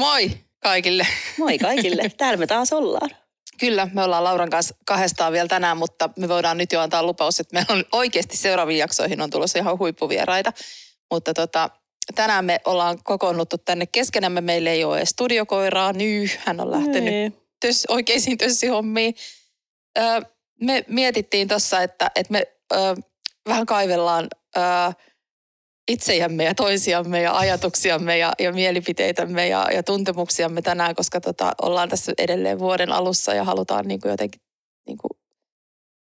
Moi kaikille. Moi kaikille. Täällä me taas ollaan. Kyllä, me ollaan Lauran kanssa kahdestaan vielä tänään, mutta me voidaan nyt jo antaa lupaus, että meillä on oikeasti seuraaviin jaksoihin on tulossa ihan huippuvieraita. Mutta tota, tänään me ollaan kokoonnuttu tänne keskenämme. Meillä ei ole studiokoiraa. Nyy, hän on lähtenyt tös, oikeisiin tössihommiin. Öö, me mietittiin tuossa, että, että me öö, vähän kaivellaan öö, itsejämme ja toisiamme ja ajatuksiamme ja, ja mielipiteitämme ja, ja tuntemuksiamme tänään, koska tota, ollaan tässä edelleen vuoden alussa ja halutaan niin kuin jotenkin niin kuin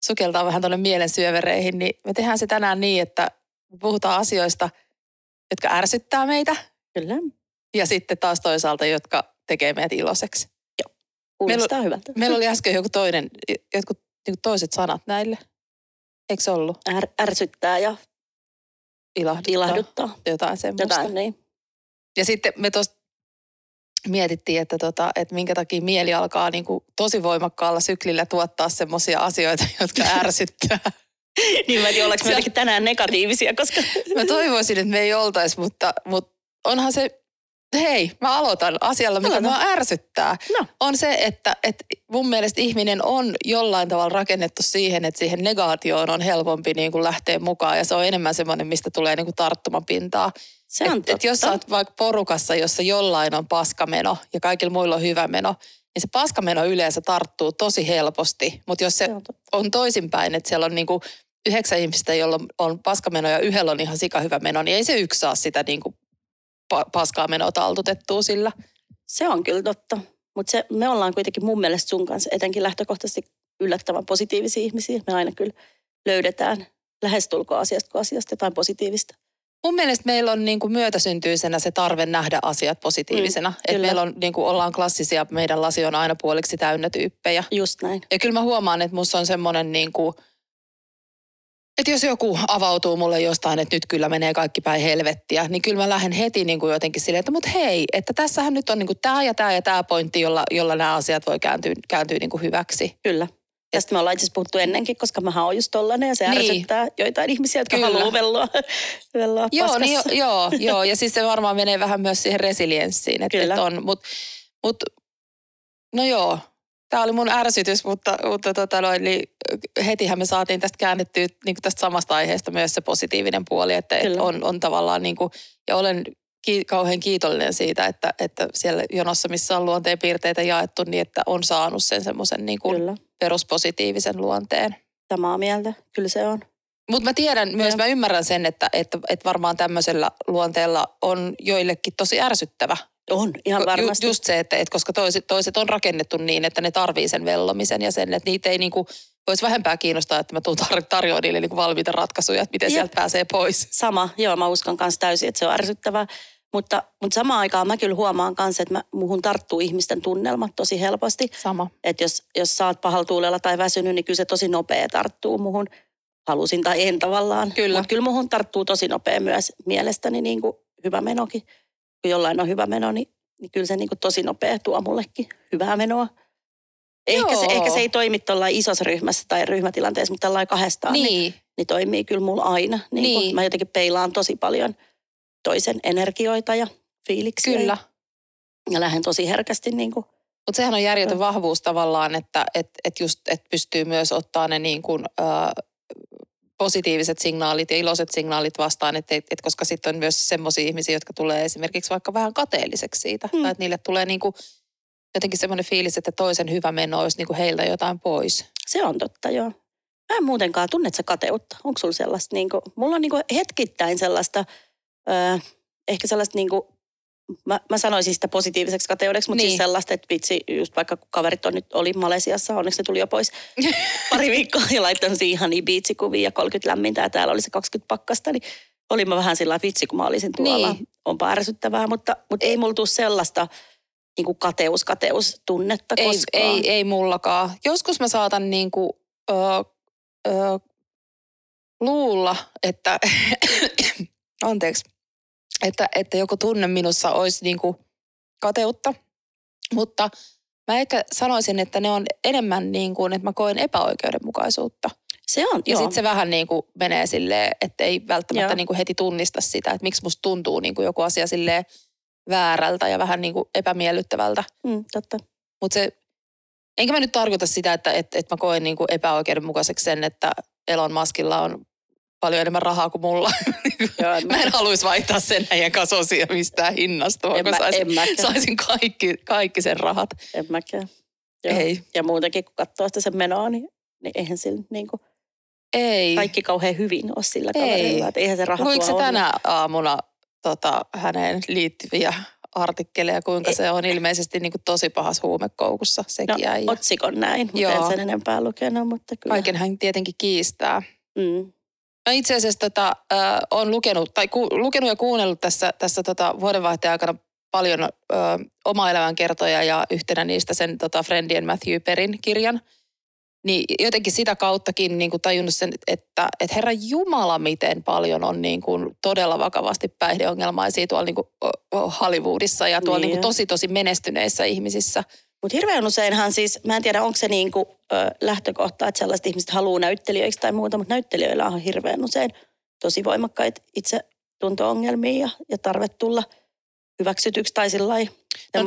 sukeltaa vähän tuonne mielen syövereihin, niin me tehdään se tänään niin, että puhutaan asioista, jotka ärsyttää meitä Kyllä. ja sitten taas toisaalta, jotka tekee meidät iloiseksi. Kuulostaa hyvältä. Meillä oli äsken joku toinen, jotkut niin toiset sanat näille. Eikö se ollut? Är, ärsyttää ja Ilahduttaa. ilahduttaa. Jotain semmoista. Jotain niin. Ja sitten me tuosta mietittiin, että, tota, että minkä takia mieli alkaa niin kuin tosi voimakkaalla syklillä tuottaa semmoisia asioita, jotka ärsyttää. niin mä en tiedä, ollaanko me jotenkin tänään negatiivisia, koska... Mä toivoisin, että me ei oltaisi, mutta, mutta onhan se, hei, mä aloitan asialla, mikä Aloita. mua ärsyttää. No. On se, että, että mun mielestä ihminen on jollain tavalla rakennettu siihen, että siihen negaatioon on helpompi niin kuin lähteä mukaan. Ja se on enemmän semmoinen, mistä tulee niin kuin tarttumapintaa. Se on et, et jos sä oot vaikka porukassa, jossa jollain on paskameno ja kaikilla muilla on hyvä meno, niin se paskameno yleensä tarttuu tosi helposti. Mutta jos se Se on on toisinpäin, että siellä on niinku yhdeksän ihmistä, jolla on paskameno ja yhdellä on ihan sika hyvä meno, niin ei se yksi saa sitä niinku pa- paskaa menoa taltutettua sillä. Se on kyllä totta. Mutta me ollaan kuitenkin mun mielestä sun kanssa etenkin lähtökohtaisesti yllättävän positiivisia ihmisiä. Me aina kyllä löydetään lähestulkoon asiasta kuin asiasta jotain positiivista. Mun mielestä meillä on niinku myötäsyntyisenä se tarve nähdä asiat positiivisena. Mm, että meillä on, niinku, ollaan klassisia, meidän lasi on aina puoliksi täynnä tyyppejä. Just näin. Ja kyllä mä huomaan, että musta on semmoinen niin kuin, että jos joku avautuu mulle jostain, että nyt kyllä menee kaikki päin helvettiä, niin kyllä mä lähden heti niin kuin jotenkin silleen, että mut hei, että tässähän nyt on niin kuin tämä ja tämä ja tämä pointti, jolla, jolla nämä asiat voi kääntyä, kääntyä niin kuin hyväksi. Kyllä. Ja sitten me ollaan itse puhuttu ennenkin, koska mä oon just tollanen ja se Niin. ärsyttää joitain ihmisiä, jotka Kyllä. haluaa velloa, velloa Joo, niin, jo, joo, joo, ja siis se varmaan menee vähän myös siihen resilienssiin, että, että on, mut, mut, no joo, tämä oli mun ärsytys, mutta, mutta tota noin, niin hetihän me saatiin tästä käännettyä niin tästä samasta aiheesta myös se positiivinen puoli, että, Kyllä. on, on tavallaan niin kuin, ja olen ki, kauhean kiitollinen siitä, että, että siellä jonossa, missä on luonteen piirteitä jaettu, niin että on saanut sen semmoisen niin kuin Kyllä. peruspositiivisen luonteen. Samaa mieltä. Kyllä se on. Mutta mä tiedän myös, Joo. mä ymmärrän sen, että, että, että varmaan tämmöisellä luonteella on joillekin tosi ärsyttävä. On, ihan Ju- varmasti. Just se, että, että koska toiset, toiset on rakennettu niin, että ne tarvii sen vellomisen ja sen, että niitä ei niinku, voisi vähempää kiinnostaa, että mä tuun tar- tarjoan niille niinku valmiita ratkaisuja, että miten Jep. sieltä pääsee pois. Sama, joo, mä uskon kanssa täysin, että se on ärsyttävää. Mutta, mutta samaan aikaan mä kyllä huomaan kanssa, että mä, muhun tarttuu ihmisten tunnelmat tosi helposti. Sama. Että jos, jos sä oot pahalla tuulella tai väsynyt, niin kyllä se tosi nopea tarttuu muhun. Halusin tai en tavallaan. Kyllä. Mutta kyllä muhun tarttuu tosi nopea myös mielestäni niin kuin hyvä menokin. Kun jollain on hyvä meno, niin, niin kyllä se niin kuin tosi nopea tuo mullekin hyvää menoa. Ehkä se, ehkä se ei toimi tuolla isossa ryhmässä tai ryhmätilanteessa, mutta tällainen kahdestaan, niin, Niin. niin toimii kyllä mulla aina. Niin Niin. Mä jotenkin peilaan tosi paljon toisen energioita ja fiiliksiä. Kyllä. Ja lähden tosi herkästi niin kuin, Mutta sehän on järjetön Mm. vahvuus tavallaan, että et, et just, et pystyy myös ottaa ne niin kuin, ö, positiiviset signaalit ja iloiset signaalit vastaan, et, et, et koska sitten on myös semmoisia ihmisiä, jotka tulee esimerkiksi vaikka vähän kateelliseksi siitä. Mm. Tai että niille tulee niin kuin jotenkin semmoinen fiilis, että toisen hyvä meno olisi niin kuin heiltä jotain pois. Se on totta, joo. Mä en muutenkaan tunnet sä kateutta. Onko sulla sellaista, niin kuin, mulla on niin kuin hetkittäin sellaista, öö, ehkä sellaista niin kuin, mä, mä sanoisin sitä positiiviseksi kateudeksi, mutta Niin. niin. siis sellaista, että vitsi, just vaikka kun kaverit on nyt, oli Malesiassa, onneksi ne tuli jo pois pari viikkoa ja laittanut siihen ihania biitsikuvia ja 30 lämmintä ja täällä oli se 20 pakkasta, niin olin mä vähän sillä vitsi, kun mä olisin tuolla. Niin. Niin. Onpa ärsyttävää, mutta, mutta ei mulla tule sellaista niin kuin kateus, kateus tunnetta Ei, koskaan. ei, ei mullakaan. Joskus mä saatan niin kuin, ö, ö, luulla, että, anteeksi, että, että joku tunne minussa olisi niin kuin kateutta, mutta mä ehkä sanoisin, että ne on enemmän niin kuin, että mä koen epäoikeudenmukaisuutta. Se on, Ja sitten se vähän niin kuin menee silleen, että ei välttämättä Joo. niin kuin heti tunnista sitä, että miksi musta tuntuu niin kuin joku asia silleen väärältä ja vähän niin kuin epämiellyttävältä. Mm, totta. Mutta se, enkä mä nyt tarkoita sitä, että, että, että mä koen niin kuin epäoikeudenmukaiseksi sen, että Elon Muskilla on paljon enemmän rahaa kuin mulla. Joo, mä en haluaisi vaihtaa sen heidän kanssa osia mistään hinnasta, vaan mä- saisin, en mäkään. saisin kaikki, kaikki sen rahat. En mäkään. Joo. Ei. Ja muutenkin, kun katsoo sitä sen menoa, niin, niin eihän sillä niin kuin, Ei. kaikki kauhean hyvin ole sillä kaverilla. Että eihän se raha Luiko se tänä aamuna tota, häneen liittyviä artikkeleja, kuinka Ei. se on ilmeisesti niin kuin tosi pahas huumekoukussa sekin No, äijä. otsikon näin, mutta Joo. en sen enempää lukenut, mutta kyllä. Kaiken hän tietenkin kiistää. Mm. Mä itse asiassa tota, äh, olen lukenut, tai ku, lukenut ja kuunnellut tässä, tässä tota, vuodenvaihteen aikana paljon äh, oma elämän kertoja ja yhtenä niistä sen tota, Friendien Matthew Perin kirjan. Niin jotenkin sitä kauttakin niin kuin tajunnut sen, että, että herra Jumala, miten paljon on niin kuin todella vakavasti päihdeongelmaisia tuolla niin kuin Hollywoodissa ja tuolla Niin niin kuin tosi tosi menestyneissä ihmisissä. Mutta hirveän useinhan siis, mä en tiedä onko se niinku, ö, lähtökohta, että sellaiset ihmiset haluaa näyttelijöiksi tai muuta, mutta näyttelijöillä on hirveän usein tosi voimakkaita itse tunto-ongelmia ja, ja tarve tulla hyväksytyksi tai sillä. No,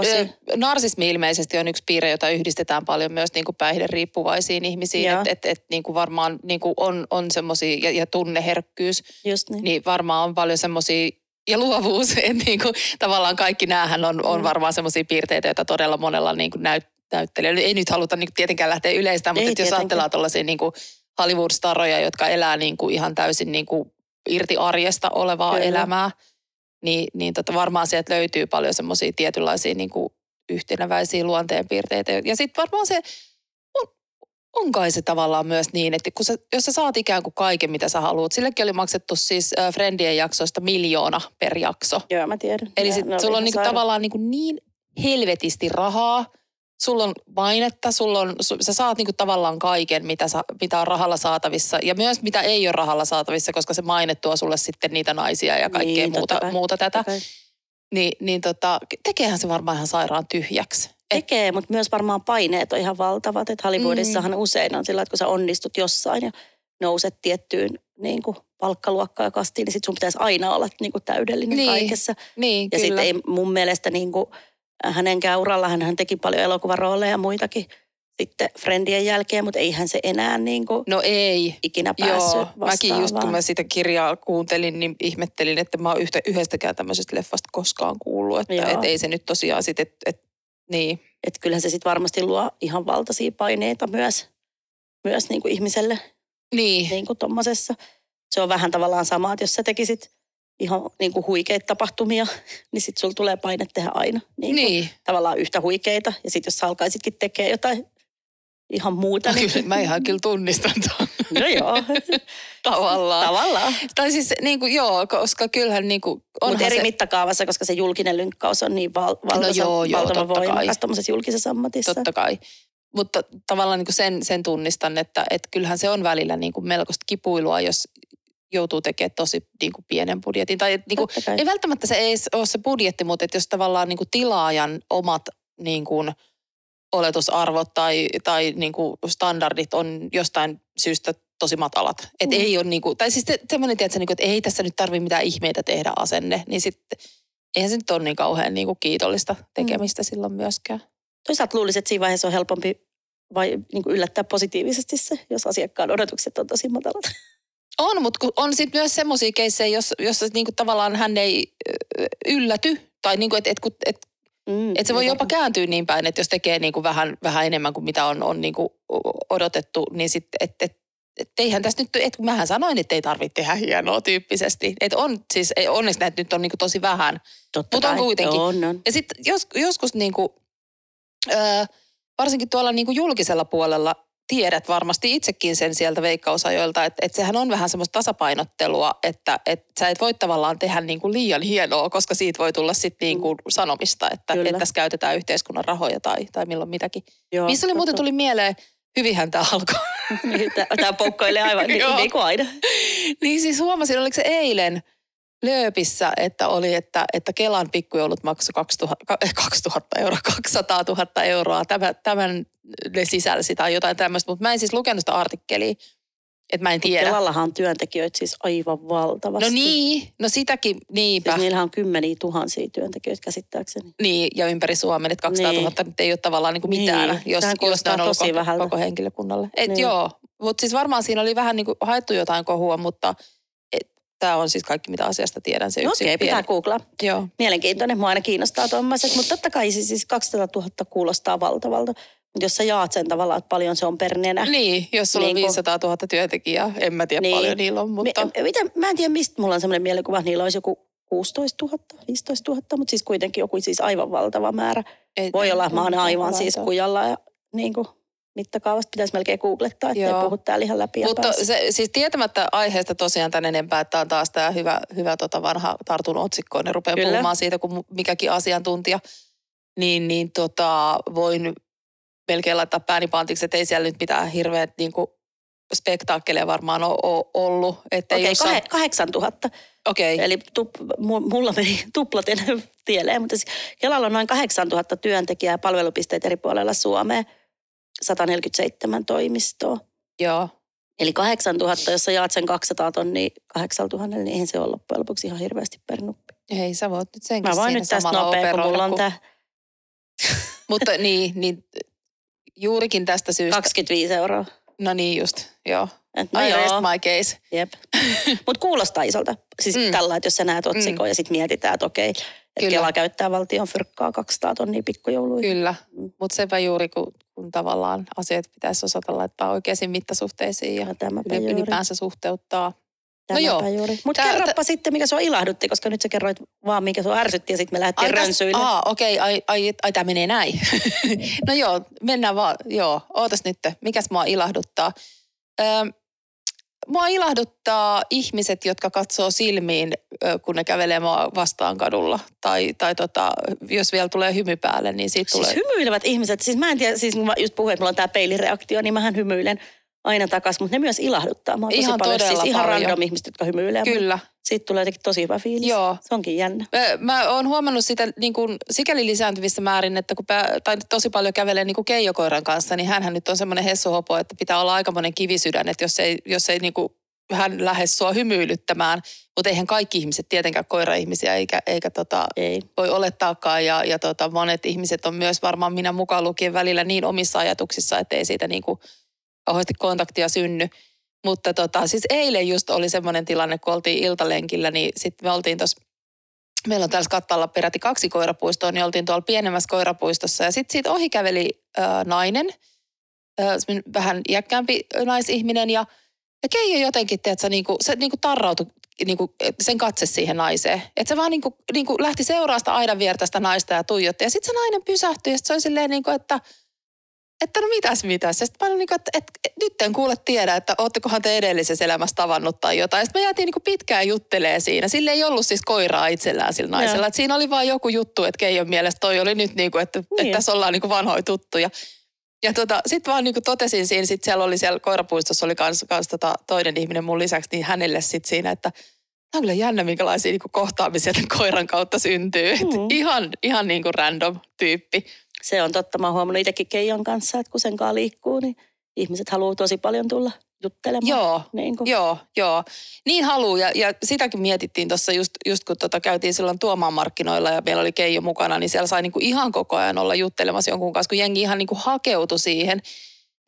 narsismi ilmeisesti on yksi piirre, jota yhdistetään paljon myös niin kuin päihderiippuvaisiin ihmisiin. Että et, et, niin kuin varmaan niin kuin on, on semmoisia, ja, ja tunneherkkyys, Just niin. niin varmaan on paljon semmoisia, ja luovuus, että niin kuin, tavallaan kaikki näähän on, on Mm. varmaan semmoisia piirteitä, joita todella monella niin kuin näyt, näyttelijällä. Ei nyt haluta niin kuin tietenkään lähteä yleistämään, mutta Ei et jos ajatellaan tuollaisia niin kuin Hollywood-staroja, jotka elää niin kuin ihan täysin niin kuin irti arjesta olevaa Kyllä. elämää, niin, niin tota varmaan sieltä löytyy paljon semmoisia tietynlaisia niin kuin yhtenäväisiä luonteenpiirteitä. Ja sitten varmaan se on kai se tavallaan myös niin, että kun sä, jos sä saat ikään kuin kaiken, mitä sä haluat. Sillekin oli maksettu siis äh, Friendien jaksoista miljoona per jakso. Joo, mä tiedän. Eli Ja sit sulla on niinku tavallaan niinku niin helvetisti rahaa, sulla on mainetta, sulla on, su, sä saat niinku tavallaan kaiken, mitä, sa, mitä on rahalla saatavissa ja myös mitä ei ole rahalla saatavissa, koska se maine tuo sulle sitten niitä naisia ja kaikkea Niin, muuta, kai, muuta tätä. Totta kai. Niin, niin tota, tekeehän se varmaan ihan sairaan tyhjäksi. Et, Tekee, mutta myös varmaan paineet on ihan valtavat. Että Hollywoodissahan mm. usein on sillä, että kun sä onnistut jossain ja nouset tiettyyn niin kuin palkkaluokkaan ja kastiin, niin sit sun pitäisi aina olla niin kuin täydellinen Niin, kaikessa. niin, Ja sitten ei mun mielestä niin kuin, hänenkään uralla, hän teki paljon elokuvarooleja ja muitakin sitten Friendien jälkeen, mutta eihän se enää niin kuin No ei. ikinä päässyt Joo, mäkin just kun mä sitä kirjaa kuuntelin, niin ihmettelin, että mä oon yhtä, yhdestäkään tämmöisestä leffasta koskaan kuullut. Että Joo. et ei se nyt tosiaan sit, että et, niin. Että kyllähän se sitten varmasti luo ihan valtaisia paineita myös, myös niin kuin ihmiselle Niin, niin kuin tommosessa. Se on vähän tavallaan sama, että jos sä tekisit ihan niin kuin huikeita tapahtumia, niin sitten sulla tulee paine tehdä aina niin kuin niin. tavallaan yhtä huikeita. Ja sitten jos sä alkaisitkin tekemään jotain ihan muuta, niin Kyllä, mä ihan kyllä tunnistan tuon no joo, tavallaan. tavallaan. Tai siis niin kuin, joo, koska kyllähän niin kuin, Mutta eri se, mittakaavassa, koska se julkinen lynkkaus on niin val- valtasa, joo, joo, totta kai. voimakas tuommoisessa julkisessa ammatissa. totta kai. Mutta tavallaan niin kuin sen, sen tunnistan, että, että kyllähän se on välillä niin kuin melkoista kipuilua, jos joutuu tekemään tosi niin kuin pienen budjetin. Tai niin kuin, ei välttämättä se ei ole se budjetti, mutta että jos tavallaan niin kuin tilaajan omat niin kuin oletusarvot tai, tai niin kuin standardit on jostain syystä tosi matalat. Että Mm. ei ole niin kuin, tai siis se, semmoinen, tiedätkö, niin kuin, että ei tässä nyt tarvitse mitään ihmeitä tehdä asenne, niin sitten eihän se nyt ole niin kauhean niin kuin kiitollista tekemistä silloin myöskään. Toisaalta luulisin, että siinä vaiheessa on helpompi vai niin kuin yllättää positiivisesti se, jos asiakkaan odotukset on tosi matalat. On, mutta on sitten myös semmoisia keissejä, jos, jossa niinku tavallaan hän ei ylläty. Tai niinku, että et, et, Mm, et se voi niin jopa kääntyä niin päin, että jos tekee niinku vähän, vähän enemmän kuin mitä on, on niinku odotettu, niin sitten, että et, et eihän tässä nyt, että mähän sanoin, että ei tarvitse tehdä hienoa tyyppisesti. Että on siis, onneksi näitä nyt on niinku tosi vähän. Totta Mutta on kuitenkin. On, on. Ja sitten jos, joskus niinku, ö, varsinkin tuolla niinku julkisella puolella tiedät varmasti itsekin sen sieltä veikkausajoilta, että, että sehän on vähän semmoista tasapainottelua, että, että sä et voi tavallaan tehdä niinku liian hienoa, koska siitä voi tulla sitten niinku sanomista, että, Kyllä. että tässä käytetään yhteiskunnan rahoja tai, tai milloin mitäkin. Joo, Missä oli muuten tuli mieleen, hyvinhän tämä alkoi. Niin, Tää poukkoilee aivan niin, niin kuin aina. niin siis huomasin, oliko se eilen Lööpissä, että oli, että, että Kelan pikkujoulut maksoi 2000, ka- 2000 euroa, 200 000 euroa. Tämän, tämän ne sisälsi tai jotain tämmöistä, mutta mä en siis lukenut sitä artikkelia. Et mä en tiedä. Kelallahan on työntekijöitä siis aivan valtavasti. No niin, no sitäkin, niinpä. Siis niillähän on kymmeniä tuhansia työntekijöitä käsittääkseni. Niin, ja ympäri Suomen, että 200 000 Niin. nyt ei ole tavallaan niin kuin mitään, Niin, jos, jos on ollut tosi koko, vähältä. koko henkilökunnalle. Et Niin. joo, mutta siis varmaan siinä oli vähän niin kuin haettu jotain kohua, mutta tämä on siis kaikki, mitä asiasta tiedän. Se No yksi Okei, pieni. pitää googlaa. Joo. Mielenkiintoinen, mua aina kiinnostaa tuommoiset, mutta totta kai siis, siis 200 000 kuulostaa valtavalta. Mutta jos sä jaat sen tavallaan, että paljon se on per nenä. Niin, jos sulla Niin on kuin- 500 000 työntekijää, en mä tiedä Niin. paljon niillä on, mutta... Mi- miten, mä en tiedä, mistä mulla on semmoinen mielikuva, että niillä olisi joku 16 000, 15 000, mutta siis kuitenkin joku siis aivan valtava määrä. ei- Voi ei- olla, että mä oon aivan ei- siis kujalla ja niin kuin mittakaavasta pitäisi melkein googlettaa, ettei Joo. puhu täällä ihan läpi Mutta se, siis tietämättä aiheesta tosiaan tän enempää, että tämä on taas tämä hyvä, hyvä tota vanha tartun otsikko, ne rupeaa Kyllä. puhumaan siitä, kun mikäkin asiantuntija, niin, niin tota, voin melkein laittaa pääni pantiksi, että ei siellä nyt mitään hirveät niin kuin spektaakkeleja varmaan ole, ollut. Että ei Okei, jossain- okay, 8000. Okei, Eli tup, mu- mulla meni tuplaten tieleen, mutta siis Kelalla on noin 8000 työntekijää ja palvelupisteet eri puolella Suomea, 147 toimistoa. joo. Eli 8000, jos sä jaat sen 200 tonnia 8000, niin eihän se ole loppujen lopuksi ihan hirveästi per nuppi. Ei, sä voit nyt senkin Mä voin nyt tästä nopea, kun mulla on kun- tämä Mutta niin, niin juurikin tästä syystä. 25 euroa. No niin just, joo. Et no I rest joo, my case. jep. Mutta kuulostaa isolta. Siis Mm. tällä, että jos sä näet otsikon mm. ja sitten mietitään, että okei, että Kyllä. Kela käyttää valtion fyrkkaa 200 tonnia pikkujouluihin. Kyllä, mutta sepä juuri, kun, kun tavallaan asiat pitäisi osata laittaa oikeisiin mittasuhteisiin ja juuri. ylipäänsä suhteuttaa. Tämäpä joo. juuri. Mutta Tää- kerropa sitten, mikä sua ilahdutti, koska nyt sä kerroit vaan, mikä sua ärsytti ja sitten me lähdettiin rönsyille. Aa, okei, ai, ai, ai tämä menee näin. no joo, mennään vaan. Joo, ootas nyt, mikäs mua ilahduttaa. Öö, mua ilahduttaa ihmiset, jotka katsoo silmiin, kun ne kävelee mua vastaan kadulla. Tai, tai tota, jos vielä tulee hymy päälle, niin siitä Siis tulee... hymyilevät ihmiset, siis mä en tiedä, siis kun mä just puhuin, että mulla on tämä peilireaktio, niin mähän hymyilen aina takaisin, mutta ne myös ilahduttaa. Mä oon tosi Ihan paljon, todella siis ihan paljon. random ihmiset, jotka hymyilee. Kyllä. Siitä tulee jotenkin tosi hyvä fiilis. Joo. Se onkin jännä. Mä, mä oon huomannut sitä niin kuin sikäli lisääntyvissä määrin, että kun pää, tai tosi paljon kävelee niin kuin keijokoiran kanssa, niin hänhän nyt on semmoinen hessuhopo, että pitää olla aikamoinen kivisydän, että jos ei, jos ei niin kuin hän lähde sua hymyilyttämään, mutta eihän kaikki ihmiset tietenkään koira-ihmisiä eikä, eikä tota, Ei. voi olettaakaan ja, ja tota, monet ihmiset on myös varmaan minä mukaan lukien välillä niin omissa ajatuksissa, että ei siitä niin kuin kauheasti kontaktia synny. Mutta tota, siis eilen just oli semmoinen tilanne, kun oltiin iltalenkillä, niin sitten me oltiin tuossa, meillä on täällä kattalla peräti kaksi koirapuistoa, niin oltiin tuolla pienemmässä koirapuistossa ja sitten siitä ohi käveli ö, nainen, semmoinen vähän iäkkäämpi naisihminen ja, ja Keijo jotenkin, tiedätkö, niin kuin, se niin kuin tarrautui niin kuin, sen katse siihen naiseen. Että se vaan niin kuin, niin kuin lähti seuraasta aidan viertä sitä naista ja tuijotti. Ja sitten se nainen pysähtyi ja se oli silleen niin kuin, että, että no mitäs mitäs. Ja sitten mä olin niin kuin, että, että, että nyt en kuule tiedä, että oottekohan te edellisessä elämässä tavannut tai jotain. Sitten me jäätiin niin kuin pitkään juttelee siinä. Sillä ei ollut siis koiraa itsellään sillä naisella. Että siinä oli vaan joku juttu, että Keijon mielestä toi oli nyt niin kuin, että, Niin. että tässä ollaan niin kuin vanhoja tuttuja. Ja tota, sitten vaan niinku totesin siinä, sit siellä oli siellä koirapuistossa oli kans, kans tota toinen ihminen mun lisäksi, niin hänelle sitten siinä, että tämä on kyllä jännä, minkälaisia niinku kohtaamisia tämän koiran kautta syntyy. Et Mm. ihan, ihan niinku random tyyppi. Se on totta. Mä oon huomannut itsekin Keijon kanssa, että kun sen kanssa liikkuu, niin ihmiset haluaa tosi paljon tulla juttelemaan. Joo, Niin kuin. joo, joo. Niin haluu ja, ja sitäkin mietittiin tuossa just, just kun tota käytiin silloin tuomaan markkinoilla ja meillä oli Keijo mukana, niin siellä sai niinku ihan koko ajan olla juttelemassa jonkun kanssa, kun jengi ihan niinku hakeutui siihen.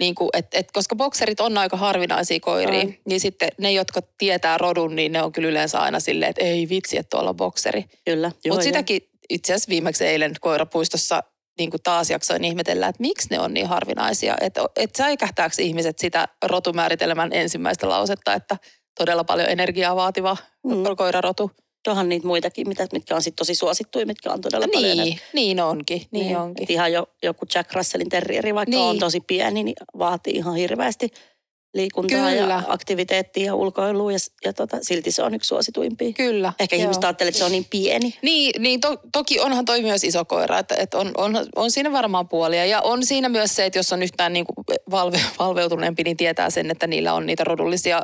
Niin kuin, et, et, koska bokserit on aika harvinaisia koiria, On. niin sitten ne, jotka tietää rodun, niin ne on kyllä yleensä aina silleen, että ei vitsi, että tuolla on bokseri. Kyllä. Mutta sitäkin itse asiassa viimeksi eilen koirapuistossa niin kuin taas jaksoin ihmetellä, että miksi ne on niin harvinaisia. Että et säikähtääkö ihmiset sitä rotumääritelmän ensimmäistä lausetta, että todella paljon energiaa vaativa Mm. koirarotu. Tuohan niitä muitakin, mitä, mitkä on sit tosi suosittuja, mitkä on todella paljon. Niin, niin onkin, niin, Et onkin. ihan jo, joku Jack Russellin terrieri, vaikka Niin. on tosi pieni, niin vaatii ihan hirveästi liikuntaa Kyllä. ja aktiviteettia ja ulkoilua ja, ja tota, silti se on yksi suosituimpia. Kyllä. Ehkä joo. ihmiset ajattelee, että se on niin pieni. Niin, niin to, toki onhan toi myös iso koira, että, että on, on, on siinä varmaan puolia. Ja on siinä myös se, että jos on yhtään niin kuin valve, valveutuneempi, niin tietää sen, että niillä on niitä rodullisia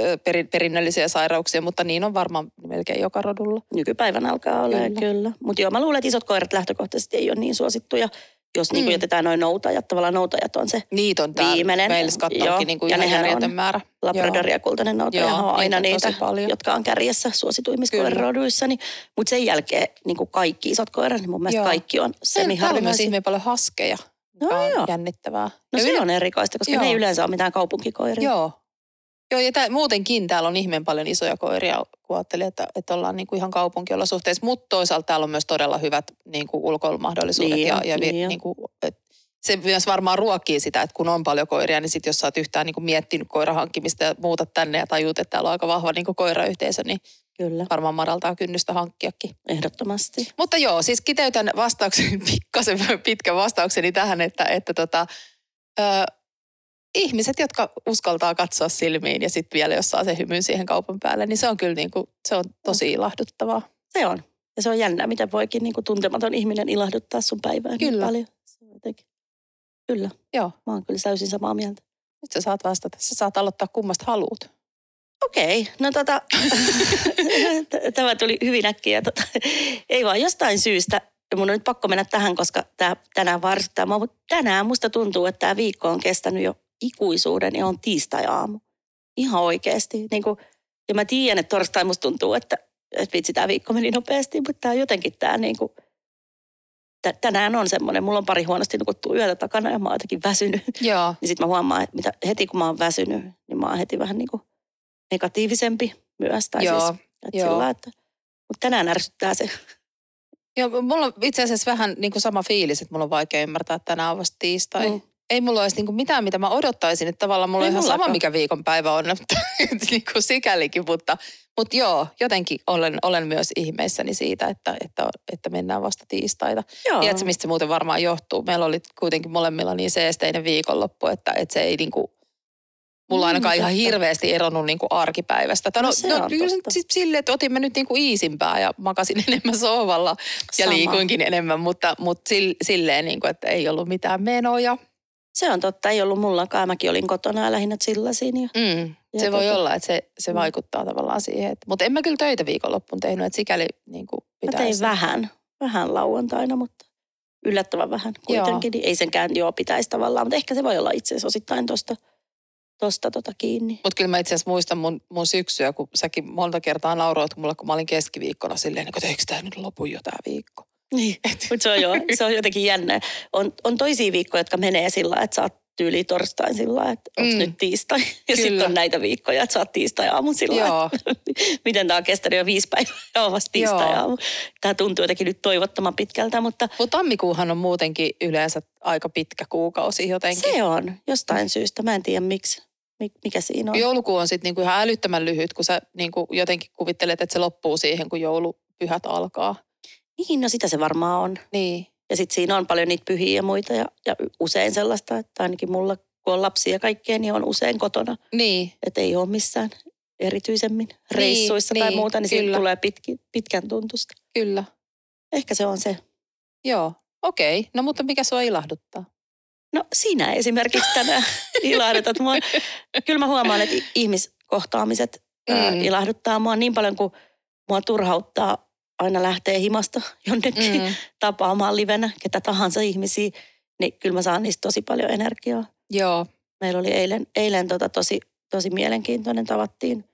ö, peri, perinnöllisiä sairauksia, mutta niin on varmaan melkein joka rodulla. Nykypäivän alkaa olla Kyllä. kyllä. kyllä. Mutta joo, mä luulen, että isot koirat lähtökohtaisesti ei ole niin suosittuja. Jos niin Mm. jätetään noin noutajat, tavallaan noutajat on se Niitä on täällä Viimeinen, meillä joo. kattookin niin kuin Ja ihan järjetön on määrä. Labrador ja kultainen noutaja Joo, on aina niitä paljon. jotka on kärjessä suosituimmissa koiraroduissa. Niin, mutta sen jälkeen niin kuin kaikki isot koirat, niin mun mielestä Joo. kaikki on Sen, täällä on myös semiharvinaisia. ihmeen paljon haskeja, No on joo. jännittävää. No Ja se yle- on erikoista, koska Joo. ne ei yleensä ole mitään kaupunkikoiria. Joo. Joo, ja tää, muutenkin täällä on ihmeen paljon isoja koiria, kun ajattelin, että, että ollaan niin kuin ihan kaupunkiolosuhteissa, mutta toisaalta täällä on myös todella hyvät niin kuin ulkoilumahdollisuudet. Niin ja, ja vi- niin on. niin kuin, et, se myös varmaan ruokkii sitä, että kun on paljon koiria, niin sit jos sä oot yhtään niin kuin miettinyt koirahankkimista ja muutat tänne ja tajuut, että täällä on aika vahva niin kuin koirayhteisö, niin Kyllä, varmaan madaltaa kynnystä hankkiakin. ehdottomasti. Mutta joo, siis kiteytän vastaukseni, pikkasen pitkän vastaukseni tähän, että, että tota, ö, ihmiset, jotka uskaltaa katsoa silmiin ja sitten vielä jos saa se hymyn siihen kaupan päälle, niin se on kyllä niin kuin, se on tosi ilahduttavaa. Se on. Ja se on jännää, miten voikin niin kuin tuntematon ihminen ilahduttaa sun päivää niin Kyllä. paljon. Se on jotenkin. Kyllä, Joo, mä oon kyllä täysin samaa mieltä. nyt sä saat vastata. Sä saat aloittaa kummasta haluut. Okei, no tota, tämä tuli hyvin äkkiä. Tota, ei vaan jostain syystä, mun on nyt pakko mennä tähän, koska tää, tänään varsittaa mua, mutta tänään musta tuntuu, että tämä viikko on kestänyt jo ikuisuuden ja on tiistai-aamu. Ihan oikeasti. Niin kuin, ja mä tiedän, että torstai musta tuntuu, että, että vitsi, tämä viikko meni nopeasti, mutta tämä jotenkin tämä niin kuin, tä- tänään on semmoinen, mulla on pari huonosti nukuttua yötä takana ja mä oon jotenkin väsynyt. Joo. Niin sitten mä huomaan, että mitä, heti kun mä oon väsynyt, niin mä oon heti vähän niin kuin negatiivisempi myös. Tai Joo, siis, että joo. sillä, että, mutta tänään ärsyttää se. Joo, mulla on itse asiassa vähän niin kuin sama fiilis, että mulla on vaikea ymmärtää, että tänään on vasta tiistai. Mm. Ei mulla olisi niin kuin mitään, mitä mä odottaisin. Että tavallaan mulla on Ei ihan sama, mikä viikonpäivä on, niin kuin sikälikin. Mutta, mutta joo, jotenkin olen, olen myös ihmeissäni siitä, että, että, että mennään vasta tiistaita. Joo. Tiedätkö, mistä se muuten varmaan johtuu? Meillä oli kuitenkin molemmilla niin seesteinen viikonloppu, että, että se ei niin kuin, mulla Mm, ainakaan ihan totta. hirveästi eronnut niin kuin arkipäivästä. Tai No No, no, on kyllä sit silleen, että otimme nyt niin kuin iisimpää ja makasin enemmän sohvalla ja Sama. liikuinkin enemmän, mutta, mutta sil- silleen, niin kuin, että ei ollut mitään menoja. Se on totta, ei ollut mullakaan. Mäkin olin kotona ja lähinnä chillasin. Ja, Mm. Ja Se voi tota- olla, että se, se Mm. vaikuttaa tavallaan siihen. Mutta en mä kyllä töitä viikonloppuun tehnyt, että sikäli niin kuin mä tein pitäisi. vähän, vähän lauantaina, mutta yllättävän vähän kuitenkin. Niin ei senkään joo pitäisi tavallaan, mutta ehkä se voi olla itse asiassa osittain tuosta tosta tota kiinni. Mutta kyllä mä itse asiassa muistan mun, mun syksyä, kun säkin monta kertaa nauroit mulle, kun mä olin keskiviikkona silleen, että eikö tämä nyt lopu jo tämä viikko. Niin, mutta se on, jo, se on jotenkin jännä. On, on toisia viikkoja, jotka menee sillä että sä oot tyyli torstain sillä että onko Mm. nyt tiistai. Ja sitten on näitä viikkoja, että sä oot tiistai aamu sillä. Joo, Miten tämä on kestänyt jo viisi päivää ja vasta tiistai aamu. Tämä tuntuu jotenkin nyt toivottoman pitkältä, mutta mutta tammikuuhan on muutenkin yleensä aika pitkä kuukausi jotenkin. se on jostain syystä. Mä en tiedä miksi. Mik- Mikä siinä on? Joulukuu on sitten niinku ihan älyttömän lyhyt, kun sä niinku jotenkin kuvittelet, että se loppuu siihen, kun joulupyhät alkaa. Niin, no sitä se varmaan on. Niin. Ja sitten siinä on paljon niitä pyhiä ja muita ja, ja usein sellaista, että ainakin mulla, kun on lapsia ja kaikkea, niin on usein kotona. Niin, Että ei ole missään erityisemmin reissuissa tai niin, muuta, niin siitä kyllä. tulee pitki, pitkän tuntusta. kyllä. Ehkä se on se. Joo, okei. No mutta mikä sua ilahduttaa? No sinä esimerkiksi tänään ilahdutat mua. Kyllä mä huomaan, että ihmiskohtaamiset Mm. ilahduttaa mua niin paljon, kuin mua turhauttaa aina lähtee himasta jonnekin Mm. tapaamaan livenä ketä tahansa ihmisiä. Niin kyllä mä saan niistä tosi paljon energiaa. Joo, Meillä oli eilen, eilen tota tosi, tosi mielenkiintoinen. Tavattiin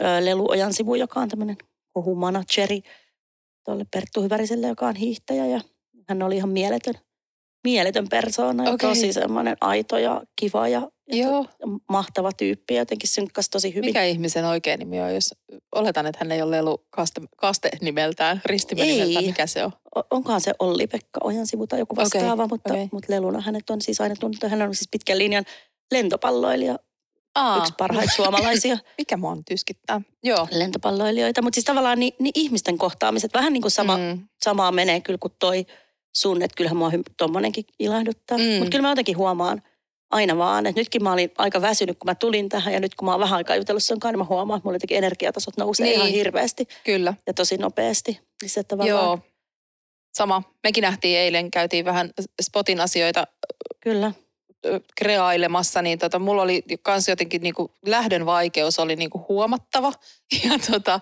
ö, Leluojan sivu, joka on tämmöinen kohumanageri tuolle Perttu Hyväriselle, joka on hiihtäjä. Ja hän oli ihan mieletön, mieletön persoona ja Okei. tosi semmoinen aito ja kiva ja joo. mahtava tyyppi. ja Jotenkin synkkäsi tosi hyvin. Mikä ihmisen oikein nimi on, jos oletan, että hän ei ole Lelu kaste, kaste nimeltään, ristimen Ei. nimeltään, mikä se on? O- onkohan se Olli-Pekka Ojan sivu tai joku vastaava, mutta, okei. mutta Leluna hänet on siis aina tunnettu. Hän on siis pitkän linjan lentopalloilija, Aa, yksi parhaita suomalaisia Mikä mua nyt yskittää? Joo. lentopalloilijoita. Mutta siis tavallaan niin, niin ihmisten kohtaamiset, vähän niin kuin sama, mm. Samaa menee kyllä kuin toi sun, että kyllähän mua tommonenkin ilahduttaa. Mm. Mutta kyllä mä jotenkin huomaan aina vaan, että nytkin mä olin aika väsynyt, kun mä tulin tähän ja nyt kun mä oon vähän aikaa jutellut sun kanssa, niin mä huomaan, että mulla jotenkin energiatasot nousee Niin. ihan hirveästi Kyllä. ja tosi nopeasti. Niin se tavallaan, Joo. Sama. Mekin nähtiin eilen, käytiin vähän Spotin asioita Kyllä. kreailemassa, niin tota, mulla oli kans jotenkin niinku, lähdön vaikeus oli niinku huomattava. Ja tota,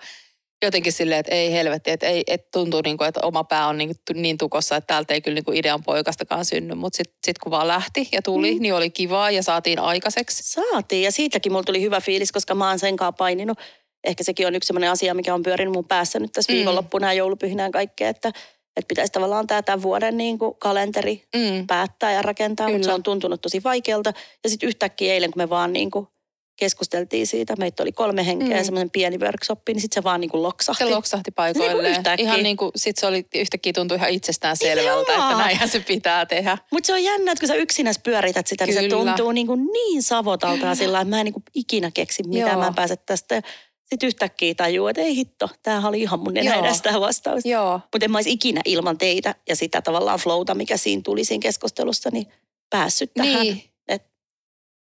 jotenkin silleen, että ei helvetti, että, ei, että tuntuu niin kuin, että oma pää on niin, niin tukossa, että täältä ei kyllä niin kuin idean poikastakaan synny. Mutta sitten sit kun vaan lähti ja tuli, mm. niin oli kivaa ja saatiin aikaiseksi. Saatiin ja siitäkin mulla tuli hyvä fiilis, koska mä oon senkaan paininut. Ehkä sekin on yksi sellainen asia, mikä on pyörinyt mun päässä nyt tässä mm. viikonloppuna ja joulupyhinä ja kaikkea, että, että pitäisi tavallaan tämä tämän vuoden niin kuin kalenteri mm. päättää ja rakentaa, Kyllä. mutta se on tuntunut tosi vaikealta. Ja sitten yhtäkkiä eilen, kun me vaan niin kuin keskusteltiin siitä. Meitä oli kolme henkeä mm. semmoinen pieni workshop, niin sitten se vaan niin kuin loksahti. Se loksahti paikoilleen. Niin ihan niin kuin, sit se oli yhtäkkiä tuntui ihan itsestään selvältä, että näinhän se pitää tehdä. Mutta se on jännä, että kun sä yksinäs pyörität sitä, Kyllä. niin se tuntuu niin, kuin niin savotalta ja sillä että mä en niin kuin ikinä keksi, mitä Joo. mä pääsen tästä. Sitten yhtäkkiä tajuu, että ei hitto, tämähän oli ihan mun enää edes tämä vastaus. Mutta en mä olisi ikinä ilman teitä ja sitä tavallaan flowta, mikä siinä tuli siinä keskustelussa, niin päässyt tähän. Niin. Et...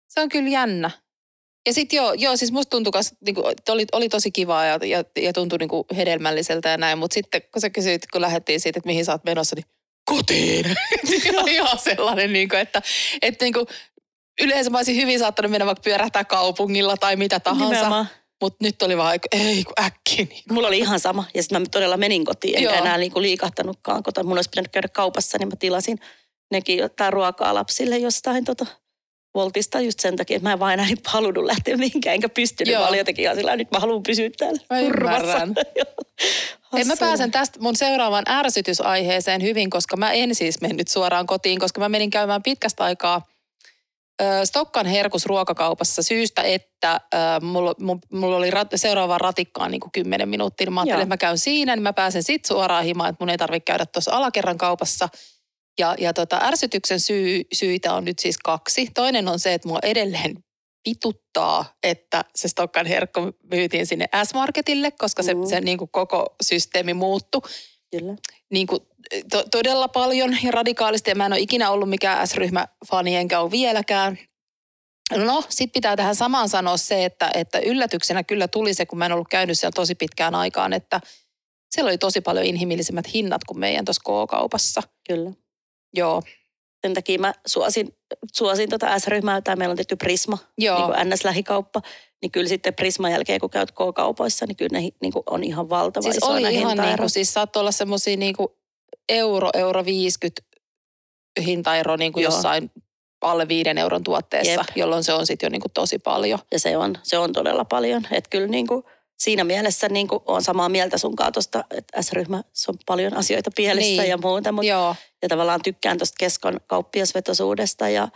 Se on kyllä jännä. Ja sitten joo, joo, siis musta tuntui, kas, niinku, oli, oli tosi kivaa ja, ja, ja tuntui niinku hedelmälliseltä ja näin. Mutta sitten kun sä kysyit, kun lähdettiin siitä, että mihin sä oot menossa, niin kotiin. Se oli ihan sellainen, niinku, että, että niinku, yleensä mä olisin hyvin saattanut mennä vaikka pyörähtää kaupungilla tai mitä tahansa. Mutta nyt oli vaan, ei kun äkki. Niin Mulla oli ihan sama. Ja sitten mä todella menin kotiin, enkä Joo. enää niinku liikahtanutkaan kotona. Mulla olisi pitänyt käydä kaupassa, niin mä tilasin nekin jotain ruokaa lapsille jostain tota, voltista just sen takia, että mä en vaan enää niin halunnut lähteä mihinkään, enkä pystynyt. Joo. Mä olin jotenkin ihan sillä nyt mä haluan pysyä täällä mä turvassa. Hei, mä pääsen tästä mun seuraavaan ärsytysaiheeseen hyvin, koska mä en siis mennyt suoraan kotiin, koska mä menin käymään pitkästä aikaa Stokkan herkus ruokakaupassa syystä, että mulla, mulla oli rat, seuraava ratikkaan niin kuin 10 minuuttia. Mä ajattelin, Joo. että mä käyn siinä, niin mä pääsen sitten suoraan himaan, että mun ei tarvitse käydä tuossa alakerran kaupassa – ja, ja tota, ärsytyksen syy, syitä on nyt siis kaksi. Toinen on se, että mua edelleen pituttaa, että se Stokkan herkko myytiin sinne S-Marketille, koska se, mm. se niin kuin koko systeemi muuttui. Kyllä. Niin kuin, to, todella paljon ja radikaalisti. Ja mä en ole ikinä ollut mikään S-ryhmä-fani, enkä ole vieläkään. No, sitten pitää tähän samaan sanoa se, että, että yllätyksenä kyllä tuli se, kun mä en ollut käynyt siellä tosi pitkään aikaan, että siellä oli tosi paljon inhimillisemmät hinnat kuin meidän tuossa K-kaupassa. Kyllä. Joo. Sen takia mä suosin, suosin tota S-ryhmää, tai meillä on tehty Prisma, Joo. niin kuin NS-lähikauppa. Niin kyllä sitten Prisman jälkeen, kun käyt K-kaupoissa, niin kyllä ne niin kuin on ihan valtava Siis oli ihan niin kuin, siis saattoi olla semmoisia niin kuin euro, euro 50 hintaero niin kuin jossain alle viiden euron tuotteessa, Jep. jolloin se on sitten jo niin kuin tosi paljon. Ja se on, se on todella paljon. Että kyllä niin kuin – siinä mielessä niin kuin olen samaa mieltä sun tuosta, että S-ryhmä, se on paljon asioita pielessä niin. ja muuta. Mutta, Joo. Ja tavallaan tykkään tuosta keskon kauppiasvetosuudesta ja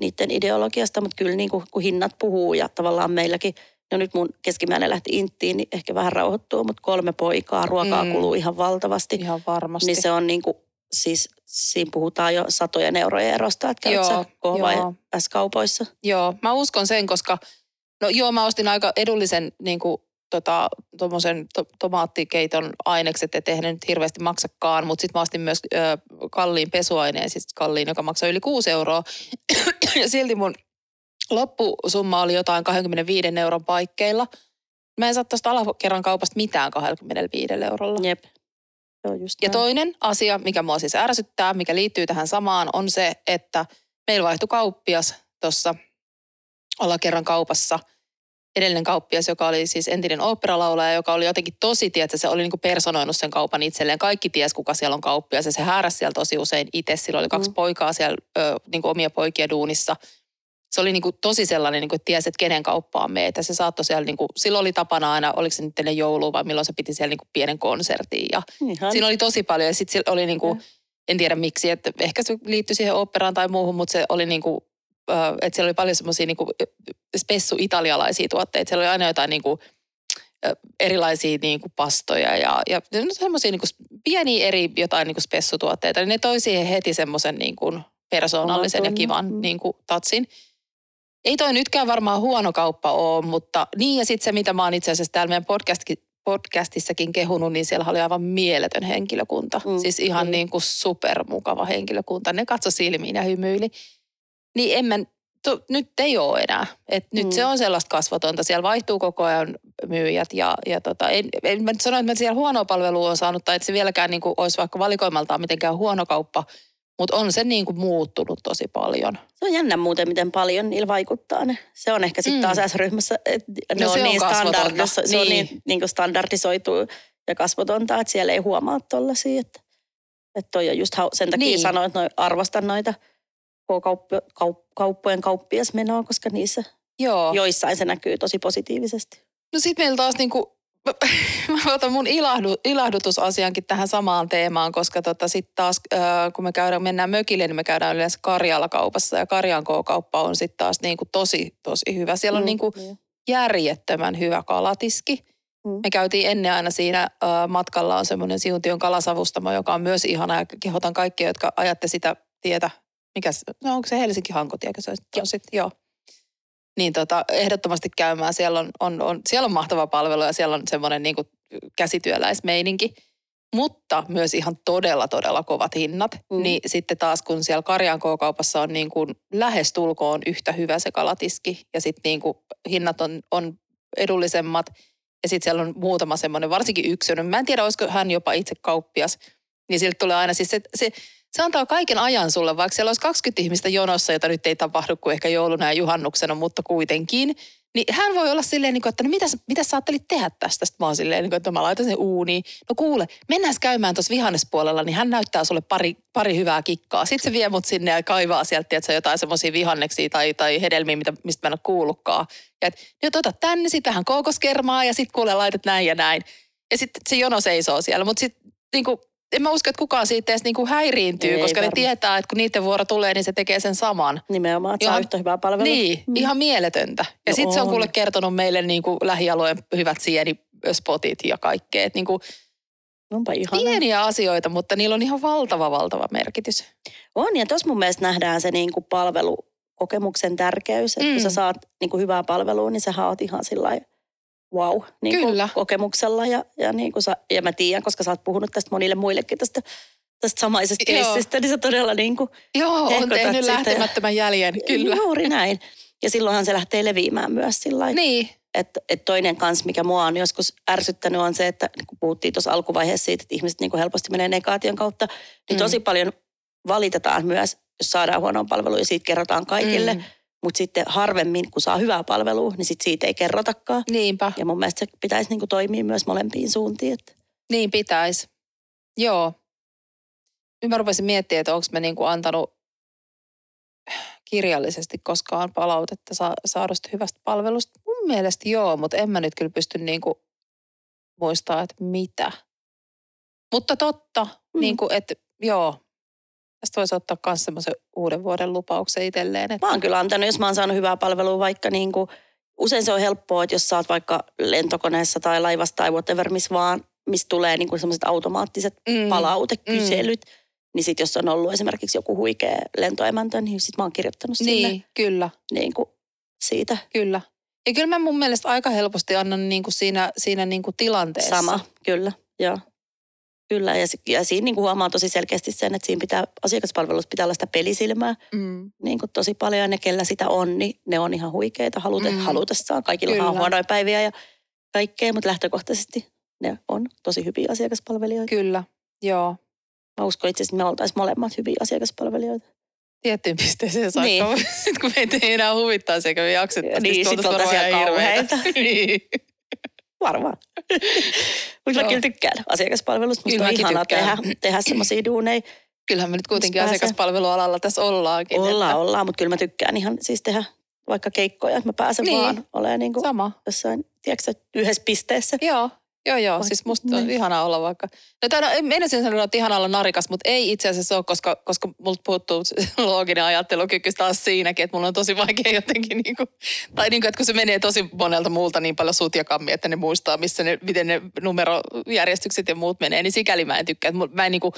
niiden ideologiasta, mutta kyllä niin kuin, kun hinnat puhuu ja tavallaan meilläkin, no nyt mun keskimmäinen lähti inttiin, niin ehkä vähän rauhoittuu, mutta kolme poikaa, ruokaa mm. kuluu ihan valtavasti. Ihan varmasti. Niin se on niin kuin, siis siinä puhutaan jo satojen eurojen erosta, että käyt sä vai S-kaupoissa? Joo, mä uskon sen, koska no joo, mä ostin aika edullisen niin kuin tota, tuommoisen to, tomaattikeiton ainekset, ettei ne nyt hirveästi maksakaan, mutta sitten mä ostin myös ö, kalliin pesuaineen, siis kalliin, joka maksaa yli 6 euroa. ja silti mun loppusumma oli jotain 25 euron paikkeilla. Mä en saa tuosta alakerran kaupasta mitään 25 eurolla. Jep. Joo, just ja toinen asia, mikä mua siis ärsyttää, mikä liittyy tähän samaan, on se, että meillä vaihtui kauppias tuossa alakerran kaupassa – edellinen kauppias, joka oli siis entinen oopperalaulaja, joka oli jotenkin tosi, että se oli niin personoinut sen kaupan itselleen. Kaikki ties, kuka siellä on kauppias ja se hääräsi siellä tosi usein itse. Sillä oli kaksi mm. poikaa siellä, ö, niin kuin omia poikia duunissa. Se oli niin kuin tosi sellainen, niin kuin, että tiesi, että kenen kauppaan meet. Ja se saattoi siellä, niin kuin, silloin oli tapana aina, oliko se nyt ennen joulua vai milloin se piti siellä niin kuin pienen konsertin. Ja siinä oli tosi paljon ja sitten oli niin kuin, en tiedä miksi, että ehkä se liittyi siihen operaan tai muuhun, mutta se oli niin kuin että siellä oli paljon semmoisia niin spessu-italialaisia tuotteita. Siellä oli aina jotain niin kuin, erilaisia niin kuin pastoja ja, ja semmoisia niin pieniä eri jotain niin kuin spessutuotteita. Niin ne toi siihen heti semmoisen niin kuin persoonallisen ja kivan mm. niin kuin tatsin. Ei toi nytkään varmaan huono kauppa ole, mutta niin ja sitten se, mitä mä oon itse asiassa täällä meidän podcastissakin kehunut, niin siellä oli aivan mieletön henkilökunta. Mm. Siis ihan mm. niin kuin supermukava henkilökunta. Ne katso silmiin ja hymyili. Niin en mä, to, nyt ei ole enää. Et mm. Nyt se on sellaista kasvatonta. Siellä vaihtuu koko ajan myyjät ja, ja tota, en, en mä nyt sano, että mä siellä huonoa palvelua on saanut tai että se vieläkään niin kuin olisi vaikka valikoimaltaan mitenkään huono kauppa. Mutta on se niin kuin muuttunut tosi paljon. Se on jännä muuten, miten paljon niillä vaikuttaa ne. Se on ehkä sitten Mm. taas S-ryhmässä, että ne No on se on niin, kasvotonta. standardis- se on Niin. niin, niin kuin standardisoitu ja kasvotonta, että siellä ei huomaa tollasia. Että, että toi on just hau- sen takia Niin. niin. sanoin, että noi, arvostan noita kauppo, kaup, kauppojen kauppiasmenoa, koska niissä Joo. joissain se näkyy tosi positiivisesti. No sit meillä taas niinku, mä otan mun ilahdu, ilahdutusasiankin tähän samaan teemaan, koska tota sit taas äh, kun me käydään, mennään mökille, niin me käydään yleensä Karjala kaupassa ja Karjan K-kauppa on sitten taas niinku tosi, tosi hyvä. Siellä on Mm, niinku niin. järjettömän hyvä kalatiski. Mm. Me käytiin ennen aina siinä äh, matkalla on semmoinen Siuntion kalasavustamo, joka on myös ihana ja kehotan kaikkia, jotka ajatte sitä tietä. Mikä se, no onko se Helsinki Hankotiekä se on sitten? Joo. Niin tota, ehdottomasti käymään. Siellä on, on, on, siellä on mahtava palvelu ja siellä on semmoinen niin käsityöläismeininki. Mutta myös ihan todella, todella kovat hinnat. Mm. Niin sitten taas kun siellä Karjan K-kaupassa on niin kuin lähestulkoon yhtä hyvä se kalatiski ja sitten niin kuin hinnat on, on edullisemmat. Ja sitten siellä on muutama semmoinen, varsinkin yksilö. Mä en tiedä, olisiko hän jopa itse kauppias. Niin siltä tulee aina siis se, se, se antaa kaiken ajan sulle, vaikka siellä olisi 20 ihmistä jonossa, jota nyt ei tapahdu kuin ehkä jouluna ja juhannuksena, mutta kuitenkin. Niin hän voi olla silleen, niin että no mitä, mitä sä ajattelit tehdä tästä? Sitten mä oon silleen, niin että mä laitan sen uuniin. No kuule, mennään käymään tuossa vihannespuolella, niin hän näyttää sulle pari, pari hyvää kikkaa. Sitten se vie mut sinne ja kaivaa sieltä, että jotain semmoisia vihanneksia tai, tai hedelmiä, mitä, mistä mä en ole kuullutkaan. Ja et, nyt ota tänne, sitten vähän kookoskermaa ja sitten kuule laitat näin ja näin. Ja sitten se jono seisoo siellä, mutta sitten niin kuin, en mä usko, että kukaan siitä edes niin kuin häiriintyy, Ei koska ne varmaan. tietää, että kun niiden vuoro tulee, niin se tekee sen saman. Nimenomaan, että saa Ihan- yhtä hyvää palvelua. Niin, Mm. ihan mieletöntä. Ja No sitten se on kuule kertonut meille niin kuin lähialueen hyvät sienispotit ja kaikkea. Et niin kuin Onpa ihana. pieniä asioita, mutta niillä on ihan valtava, valtava merkitys. On, ja tuossa mun mielestä nähdään se niin kuin palvelukokemuksen tärkeys. Että mm. kun Mm. sä saat niin kuin hyvää palvelua, niin sä oot ihan sillä wow niin kuin Kyllä. kokemuksella. Ja, ja, niin kuin sä, ja mä tiedän, koska sä oot puhunut tästä monille muillekin tästä, tästä samaisesta keissistä, niin sä todella niin kuin, Joo, on tehnyt sitä ja- lähtemättömän jäljen, kyllä. juuri näin. Ja silloinhan se lähtee leviämään myös sillä. Niin, Että et toinen kans, mikä mua on joskus ärsyttänyt, on se, että niin kun puhuttiin tuossa alkuvaiheessa siitä, että ihmiset niin kuin helposti menee negaation kautta, niin Mm. tosi paljon valitetaan myös, jos saadaan huonoa palvelua ja siitä kerrotaan kaikille. Mm. Mutta sitten harvemmin, kun saa hyvää palvelua, niin sit siitä ei kerrotakaan. niinpä, Ja mun mielestä se pitäisi niin kuin toimia myös molempiin suuntiin. Että niin pitäisi. Joo. Nyt mä rupesin miettimään, että onko me niin kuin antanut kirjallisesti koskaan palautetta sa- saadusta hyvästä palvelusta. Mun mielestä joo, mutta en mä nyt kyllä pysty niin kuin muistaa, että mitä. Mutta totta, Mm. mm. niin kuin, että joo. Tästä voisi ottaa myös semmoisen uuden vuoden lupauksen itselleen. Että, mä oon kyllä antanut, jos mä oon saanut hyvää palvelua vaikka niin kuin, usein se on helppoa, että jos sä oot vaikka lentokoneessa tai laivassa tai whatever, missä vaan, missä tulee niin kuin semmoiset automaattiset mm, palautekyselyt, niin sitten jos on ollut esimerkiksi joku huikea lentoemäntö, niin sitten mä oon kirjoittanut sinne Niin, kyllä. niin kuin siitä Kyllä. Ja kyllä mä mun mielestä aika helposti annan niin kuin siinä, siinä niin kuin tilanteessa. sama, kyllä, joo. Kyllä, ja, ja siinä niin kuin huomaa tosi selkeästi sen, että siinä pitää, asiakaspalvelussa pitää olla sitä pelisilmää Mm. niin kuin tosi paljon, ja ne, kellä sitä on, niin ne on ihan huikeita halute, Mm. halutessaan. Kaikilla on Kyllä. huonoja päiviä ja kaikkea, mutta lähtökohtaisesti ne on tosi hyviä asiakaspalvelijoita. Kyllä, joo. Mä uskon itse asiassa, että me oltaisiin molemmat hyviä asiakaspalvelijoita. Tiettyyn pisteeseen saakka. Niin. Sitten kun meitä ei enää huvittaisi eikä me jaksettaisi. Niin, sit oltaisiin ihan kauheita. niin. Varmaan. Mutta mä kyllä tykkään asiakaspalvelusta. Musta Kyllä on ihanaa tehdä, tykkään. tehdä semmoisia duuneja. Kyllähän me nyt kuitenkin pääsee. asiakaspalvelualalla tässä ollaankin. Ollaan, että- ollaan, mutta kyllä mä tykkään ihan siis tehdä vaikka keikkoja, että mä pääsen Niin. vaan olemaan niin kuin Sama. jossain, tiedätkö, sä, yhdessä pisteessä. Joo, joo, joo. Vaikka- Siis musta on niin. ihanaa olla vaikka. No täällä, en sanoa, että ihanaa olla narikas, mutta ei itse asiassa ole, koska, koska multa puuttuu looginen ajattelukyky taas siinäkin, että mulla on tosi vaikea jotenkin niin kuin, tai niin kuin, että kun se menee tosi monelta muulta niin paljon sut ja kammi, että ne muistaa, missä ne, miten ne numerojärjestykset ja muut menee, niin sikäli mä en tykkää. Että Mä en niin kuin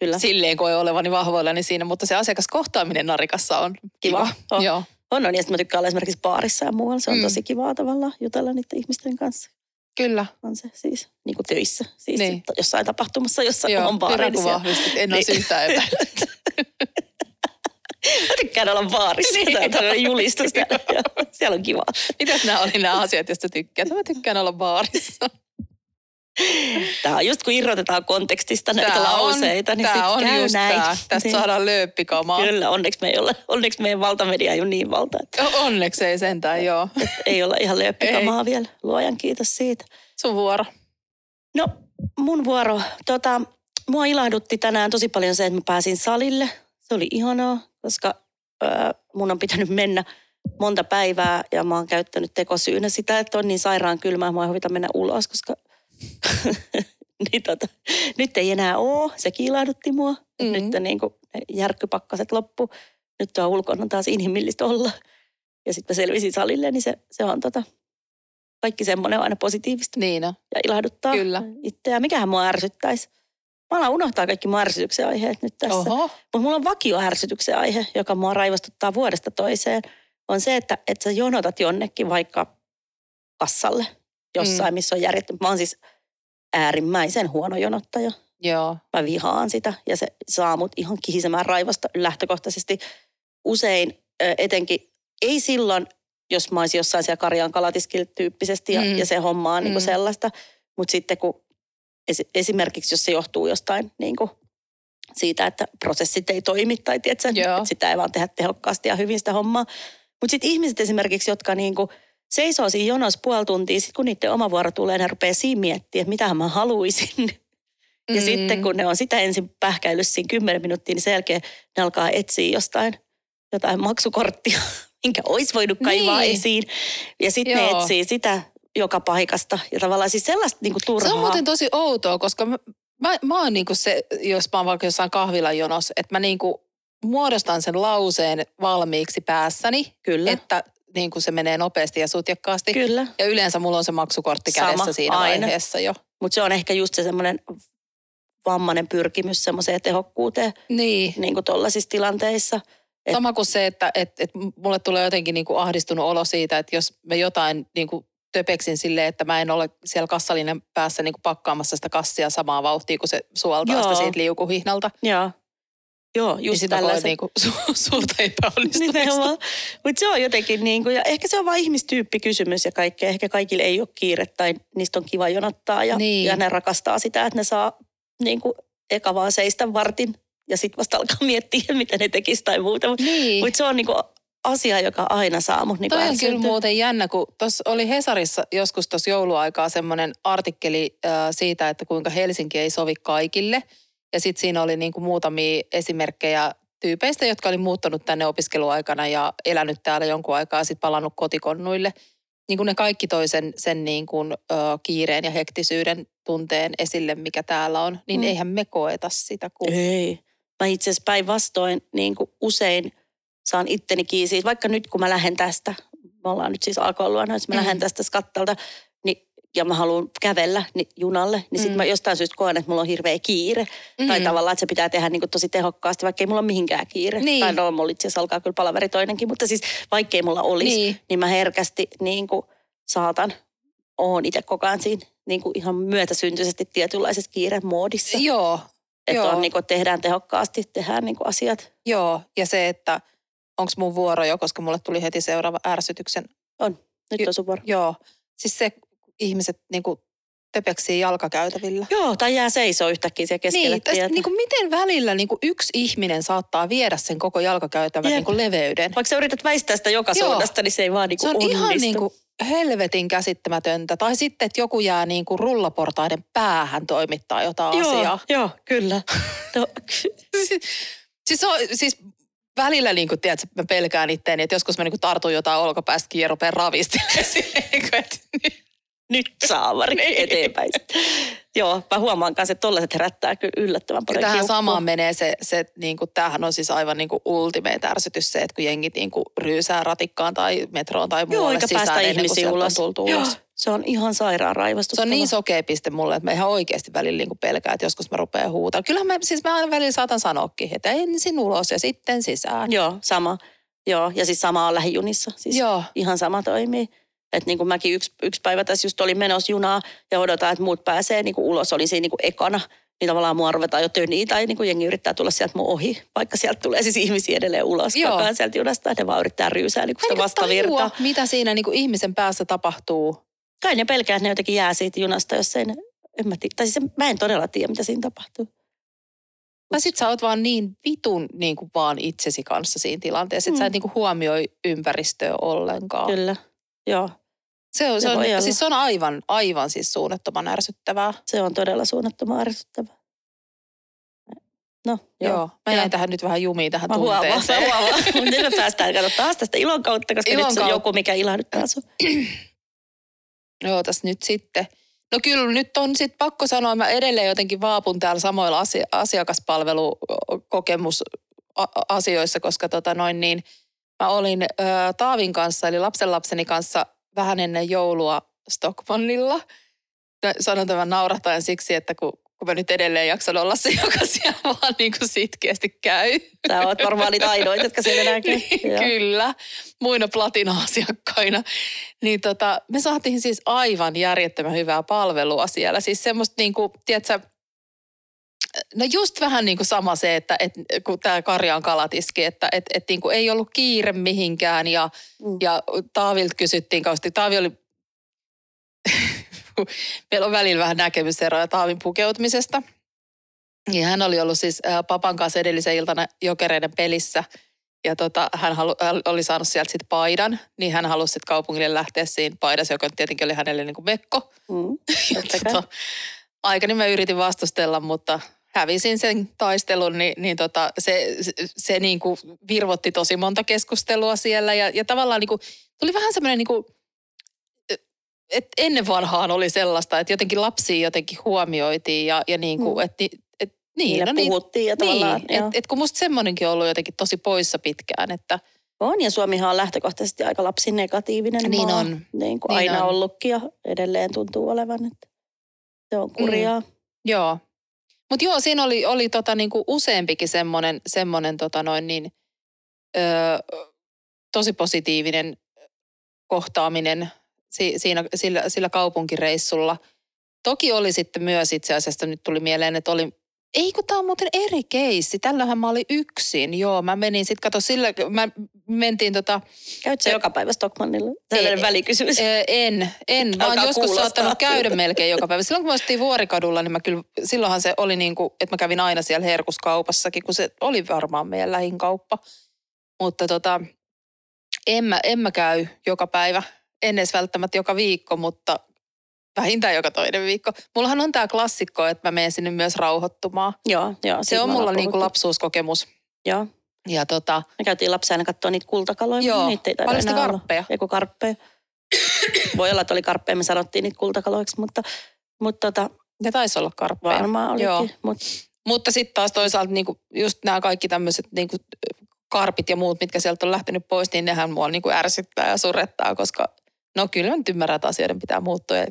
Kyllä. silleen koe olevani vahvoillani siinä, mutta se asiakaskohtaaminen narikassa on kiva. Kiva. On. Joo. On, on. Ja sitten mä tykkään olla esimerkiksi baarissa ja muualla. Se on Mm. tosi kivaa tavallaan jutella niiden ihmisten kanssa. Kyllä. On se siis niin kuin töissä. Siis Niin. jossain tapahtumassa, jossa Joo, on baari. hyvä Niin kun. En Niin. olisi yhtään epäillyt. mä tykkään olla baarissa. Niin. Tämä on julistus. täällä. Joo, siellä on kivaa. Mitäs nämä oli nämä asiat, joista tykkäät? Mä tykkään olla baarissa. Tämä on just kun irrotetaan kontekstista näitä Tää lauseita, on, niin sitten on käy just näin. Tää. Tästä Niin. saadaan lööppikamaa. Kyllä, onneksi, me ei ole, onneksi meidän valtamedia ei ole niin valta, että Onneksi ei sentään, joo. ei olla ihan lööppikamaa vielä. Luojan kiitos siitä. Sun vuoro. No, mun vuoro. Tota, mua ilahdutti tänään tosi paljon se, että mä pääsin salille. Se oli ihanaa, koska ö, mun on pitänyt mennä monta päivää ja mä oon käyttänyt tekosyynä sitä, että on niin sairaan kylmää, mä en huvita mennä ulos, koska niin tota, nyt ei enää oo. Sekin ilahdutti mua. Mm. Mm. Nyt on niin kuin järkkypakkaset loppu. Nyt tuo ulkona on taas inhimillistä olla. Ja sitten mä selvisin salille, niin se, se on tota, kaikki semmoinen on aina positiivista Niin on. ja ilahduttaa Kyllä. itseään. Mikähän mua ärsyttäisi? Mä alan unohtaa kaikki mun ärsytyksen aiheet nyt tässä. Mutta mulla on vakio ärsytyksen aihe, joka mua raivostuttaa vuodesta toiseen. On se, että, että sä jonotat jonnekin vaikka kassalle jossain, mm. missä on järjetty. Mä oon siis äärimmäisen huono jonottaja. Joo. Mä vihaan sitä ja se saa mut ihan kihisemään raivosta lähtökohtaisesti. Usein etenkin, ei silloin, jos mä olisin jossain siellä Karjaan kalatiskillä tyyppisesti ja, Mm. ja se homma on niin Mm. sellaista. Mutta sitten kun esi- esimerkiksi, jos se johtuu jostain niin kuin siitä, että prosessit ei toimi tai tiedätkö, että sitä ei vaan tehdä tehokkaasti ja hyvin sitä hommaa. Mutta sitten ihmiset esimerkiksi, jotka niin kuin seisoo siinä jonossa puoli tuntia, sitten kun niiden oma vuoro tulee, ne rupeaa siinä miettimään, että mitä mä haluaisin. Ja Mm. sitten kun ne on sitä ensin pähkäillyt siinä 10 minuuttia, niin sen jälkeen ne alkaa etsiä jostain jotain maksukorttia, minkä olisi voinut kaivaa Niin. esiin. Ja sitten ne etsii sitä joka paikasta. Ja tavallaan siis sellaista niinku turhaa. Se on muuten tosi outoa, koska mä, mä, mä oon niinku se, jos mä oon vaikka jossain kahvilan jonossa, että mä niinku muodostan sen lauseen valmiiksi päässäni, Kyllä, että niinku se menee nopeasti ja sutjakkaasti. kyllä. Ja yleensä mulla on se maksukortti Sama, kädessä siinä aina. vaiheessa jo. Mutta se on ehkä just se semmoinen vammainen pyrkimys semmoiseen tehokkuuteen Niin. niin kuin tollaisissa tilanteissa. Et- Sama kuin se, että et, et mulle tulee jotenkin niinku ahdistunut olo siitä, että jos mä jotain niinku töpeksin silleen, että mä en ole siellä kassalinen päässä niinku pakkaamassa sitä kassia samaa vauhtia, kun se suoltaa sitä Joo. siitä liukuhihnalta. Joo, Joo Niin just koen tällaisen. niinku su- suurta epäonnistumista. Nimenomaan. Mutta se on jotenkin niin kuin, ja ehkä se on vain ihmistyyppikysymys ja kaikkea. Ehkä kaikille ei ole kiire tai niistä on kiva jonottaa ja, Niin. ja ne rakastaa sitä, että ne saa niin kuin eka vaan seistä vartin ja sitten vasta alkaa miettiä, mitä ne tekisi tai muuta. Mutta Niin. mut se on niin kuin asia, joka aina saa mut niin Toi on kyllä muuten jännä, kun tuossa oli Hesarissa joskus tuossa jouluaikaa semmoinen artikkeli äh, siitä, että kuinka Helsinki ei sovi kaikille. Ja sitten siinä oli niinku muutamia esimerkkejä tyypeistä, jotka oli muuttanut tänne opiskeluaikana ja elänyt täällä jonkun aikaa ja sitten palannut kotikonnuille. Niin kuin ne kaikki toi sen, sen niin kuin, ö, kiireen ja hektisyyden tunteen esille, mikä täällä on, niin Mm. eihän me koeta sitä kuin... Ei. Mä itse asiassa päinvastoin niin kuin usein saan itteni kiinni siitä, vaikka nyt kun mä lähden tästä, me ollaan nyt siis alkoiluona, jos mä Mm. lähden tästä skattalta, niin, ja mä haluan kävellä junalle, niin sitten Mm. mä jostain syystä koen, että mulla on hirveä kiire. Mm. Tai Mm. tavallaan, että se pitää tehdä niin kuin tosi tehokkaasti, vaikka ei mulla ole mihinkään kiire. Niin. Tai no, mulla itse asiassa alkaa kyllä palaveri toinenkin, mutta siis vaikka ei mulla olisi, niin, Niin. mä herkästi niin kuin saatan, oon itse koko ajan siinä niin kuin ihan myötäsyntyisesti tietynlaisessa kiiremoodissa. Joo, Että Joo. on, niin kuin, tehdään tehokkaasti, tehdään niin kuin asiat. joo. Ja se, että onko mun vuoro jo, koska mulle tuli heti seuraava ärsytyksen Nyt Ky- on sun vuoro. Joo, siis se ihmiset niinku töpeksii jalkakäytävillä. Joo, tai jää seisoo yhtäkkiä siellä keskellä Niin, tästä, tietä. niinku miten välillä niinku yksi ihminen saattaa viedä sen koko jalkakäytävän Jep. niinku leveyden. Vaikka sä yrität väistää sitä joka Joo. suunnasta, niin se ei vaan niin Se kuin on onnistu. ihan niinku helvetin käsittämätöntä. Tai sitten, että joku jää niinku rullaportaiden päähän toimittaa jotain Joo, asiaa. joo, kyllä. No, Siis, siis, on, siis välillä niin kuin, tiedätkö, mä pelkään itteeni, että joskus mä niin kuin tartun jotain olkapäästä kiinni ja rupean ravistelemaan silleen, niin kuin, että nyt saavari Niin. eteenpäin. joo, mä huomaan kanssa, että tollaiset herättää kyllä yllättävän paljon Tähän kiukkua. samaan menee se, se niin kuin, tämähän on siis aivan niin kuin ultimate ärsytys se, että kun jengit niin kuin ryysää ratikkaan tai metroon tai Joo, muualle eikä sisään päästä ennen kuin sieltä on ulos. tultu Joo, ulos. se on ihan sairaan Se raivostuttava. on niin sokea piste mulle, että mä ihan oikeasti välillä niin kuin pelkään, että joskus mä rupean huutaa. Kyllähän mä, siis mä aina välillä saatan sanoakin, että ensin ulos ja sitten sisään. Joo, sama. Joo, ja siis sama on lähijunissa. Siis Joo. ihan sama toimii. Että niin kuin mäkin yksi, yksi päivä tässä just olin menossa junaa ja odotan, että muut pääsee niin kuin ulos. Olin siinä niin kuin ekana. Niin tavallaan mua ruvetaan jo töniä tai niin kuin jengi yrittää tulla sieltä mun ohi. Vaikka sieltä tulee siis ihmisiä edelleen ulos Joo. koko ajan sieltä junasta. Ne vaan yrittää ryysää niin kuin sitä vastavirtaa. tajua, mitä siinä niin kuin ihmisen päässä tapahtuu. Kai ne pelkää, että ne jotenkin jää siitä junasta, jos ei ne En mä, tiedä. Tai siis mä en todella tiedä, mitä siinä tapahtuu. Tai sit sä oot vaan niin vitun niin kuin vaan itsesi kanssa siinä tilanteessa, että mm. sä et niin kuin huomioi ympäristöä ollenkaan. Kyllä, joo. Se on, se, Se on, olla. siis se on aivan, aivan siis suunnattoman ärsyttävää. Se on todella suunnattoman ärsyttävää. No, joo. Joo. Mä jäin tähän nyt vähän jumiin tähän Mä huomaan, mä tunteeseen. huomaan. Nyt me päästään kato taas tästä ilon kautta, koska Ilon nyt se on joku, mikä ilahduttaa sun. Joo, tässä nyt sitten. No kyllä nyt on sitten pakko sanoa, mä edelleen jotenkin vaapun täällä samoilla asia- asiakaspalveluasioissa, koska tota noin niin, mä olin ö, Taavin kanssa, eli lapsenlapseni kanssa vähän ennen joulua Stockmannilla. Sanon tämän naurahtaen siksi, että kun, kun mä nyt edelleen jaksan olla se, joka siellä vaan niin kuin sitkeästi käy. Sä oot varmaan niitä ainoita, jotka siellä näkyy. Joo. Kyllä, muina platina-asiakkaina. Niin tota, me saatiin siis aivan järjettömän hyvää palvelua siellä. Siis semmoista niin kuin, tiedätkö, no just vähän niin kuin sama se, että et, kun tämä Karjaan kalatiski, että et, et niin kuin ei ollut kiire mihinkään ja, Mm. ja Taavilta kysyttiin kauheasti. Taavi oli, meillä on välillä vähän näkemyseroja Taavin pukeutumisesta. Ja hän oli ollut siis ää, papan kanssa edellisen iltana jokereiden pelissä. Ja tota, hän, halu, hän oli saanut sieltä sitten paidan, niin hän halusi sitten kaupungille lähteä siinä paidassa, joka tietenkin oli hänelle niin kuin mekko. Mm. Tota, aikani mä yritin vastustella, mutta hävisin sen taistelun, niin, niin tota, se, se, se niin kuin virvotti tosi monta keskustelua siellä. Ja, ja tavallaan niin kuin, tuli vähän semmoinen, niin kuin, että ennen vanhaan oli sellaista, että jotenkin lapsia jotenkin huomioitiin ja, ja niin kuin, Mm. että et, niin, no niin, puhuttiin ja tavallaan. niin, joo. et, et kun musta semmoinenkin on ollut jotenkin tosi poissa pitkään, että On, ja Suomihan on lähtökohtaisesti aika lapsinegatiivinen Niin maa. on. Niin kuin Niin aina on. ollutkin ja edelleen tuntuu olevan, että se on kurjaa. Mm. Joo. Mutta joo, siinä oli, oli tota niinku useampikin semmoinen, semmonen tota noin niin, öö, tosi positiivinen kohtaaminen si, siinä, sillä, sillä kaupunkireissulla. Toki oli sitten myös itse asiassa, nyt tuli mieleen, että oli, ei kun tämä on muuten eri keissi, tällähän mä olin yksin, joo, mä menin sitten, kato sillä, mä mentiin tota, Käyt sä Ei- joka päivä Stockmannilla? Tällainen välikysymys. En, en. Mä oon joskus kuulostaa saattanut käydä melkein joka päivä. Silloin kun me ostettiin Vuorikadulla, niin mä kyllä, silloinhan se oli niin kuin, että mä kävin aina siellä herkuskaupassakin, kun se oli varmaan meidän lähin kauppa. Mutta tota, en mä, en mä käy joka päivä. En edes välttämättä joka viikko, mutta vähintään joka toinen viikko. Mullahan on tämä klassikko, että mä menen sinne myös rauhoittumaan. Joo, joo. Se on mulla niin puhuttu. lapsuuskokemus. Joo. Ja tota, Me käytiin lapsena katsoa niitä kultakaloja. Joo. Niitä ei Paljon sitä karppeja? Joku karppeja. Voi olla, että oli karppeja, me sanottiin niitä kultakaloiksi, mutta, mutta tota, ne taisi olla karppeja. varmaan olikin. Joo. Mut, Mutta sitten taas toisaalta niinku, just nämä kaikki tämmöiset niinku, karpit ja muut, mitkä sieltä on lähtenyt pois, niin nehän mua niinku ärsyttää ja surettaa, koska no kyllä nyt ymmärrän, että asioiden pitää muuttua ja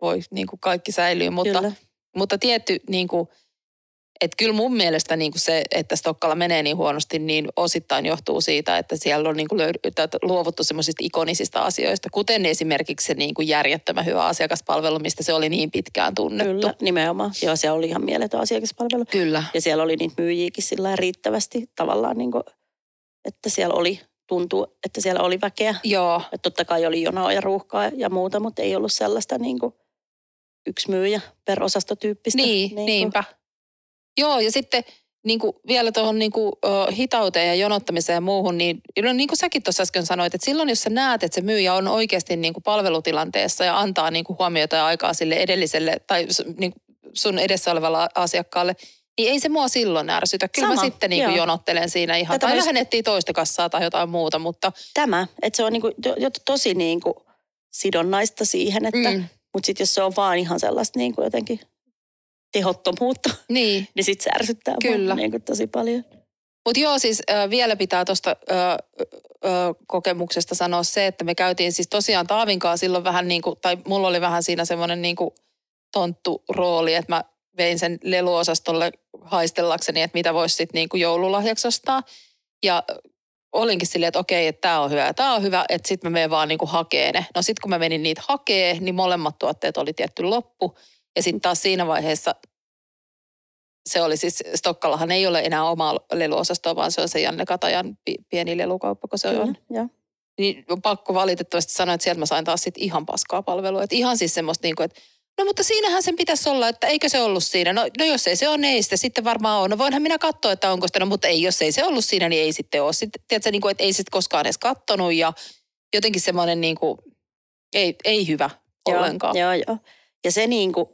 voi niinku kaikki säilyä, mutta, kyllä. mutta tietty niinku, että kyllä mun mielestä niinku se, että Stokkalla menee niin huonosti, niin osittain johtuu siitä, että siellä on niinku löyd- tai luovuttu semmoisista ikonisista asioista, kuten esimerkiksi se niinku järjettömän hyvä asiakaspalvelu, mistä se oli niin pitkään tunnettu. Kyllä, nimenomaan. Joo, se oli ihan mieletön asiakaspalvelu. Kyllä. Ja siellä oli niitä myyjiäkin sillä riittävästi tavallaan, niin kuin, että siellä oli, tuntuu, että siellä oli väkeä. Joo, Että totta kai oli jonoa ja ruuhkaa ja muuta, mutta ei ollut sellaista niin kuin yksi myyjä per osastotyyppistä. Niin, kuin- niinpä. Joo, ja sitten niin kuin vielä tuohon niin kuin, hitauteen ja jonottamiseen ja muuhun, niin no, niin kuin säkin tuossa äsken sanoit, että silloin jos sä näet, että se myyjä on oikeasti niin kuin palvelutilanteessa ja antaa niin kuin huomiota ja aikaa sille edelliselle tai niin kuin sun edessä olevalle asiakkaalle, niin ei se mua silloin ärsytä. Kyllä Sama, mä sitten niin kuin joo. jonottelen siinä ihan. Tätä tai lähden etsiä toista kassaa tai jotain muuta, mutta Tämä, että se on niin kuin, jo, jo, tosi niin kuin sidonnaista siihen, että, mm. Mutta sitten jos se on vaan ihan sellaista niin kuin jotenkin tehottomuutta, niin. niin sitten se ärsyttää mua Kyllä. niin kuin tosi paljon. Mutta joo, siis äh, vielä pitää tuosta äh, äh, kokemuksesta sanoa se, että me käytiin siis tosiaan Taavinkaan silloin vähän niin kuin, tai mulla oli vähän siinä semmoinen niin kuin tonttu rooli, että mä vein sen leluosastolle haistellakseni, että mitä voisi sitten niin kuin joululahjaksi ostaa. Ja olinkin silleen, että okei, että tämä on hyvä ja tämä on hyvä, että sitten mä menen vaan niin hakee ne. No sitten kun mä menin niitä hakee, niin molemmat tuotteet oli tietty loppu. Ja sitten taas siinä vaiheessa se oli siis, Stokkallahan ei ole enää omaa leluosastoa, vaan se on se Janne Katajan pi- pieni lelukauppa, kun se on. Kyllä, joo. Niin on pakko valitettavasti sanoa, että sieltä mä sain taas sit ihan paskaa palvelua. Et ihan siis semmoista, niin kuin, että No mutta siinähän sen pitäisi olla, että eikö se ollut siinä. No, no jos ei se ole, niin ei sitä sitten varmaan ole. No voinhan minä katsoa, että onko sitä, no, mutta ei, jos ei se ollut siinä, niin ei sitten ole. Sitten, tiedätkö, niin kuin, että ei sitten koskaan edes kattonut ja jotenkin semmoinen niin kuin, ei, ei hyvä Joo, ollenkaan. Joo, joo. Ja se niin kuin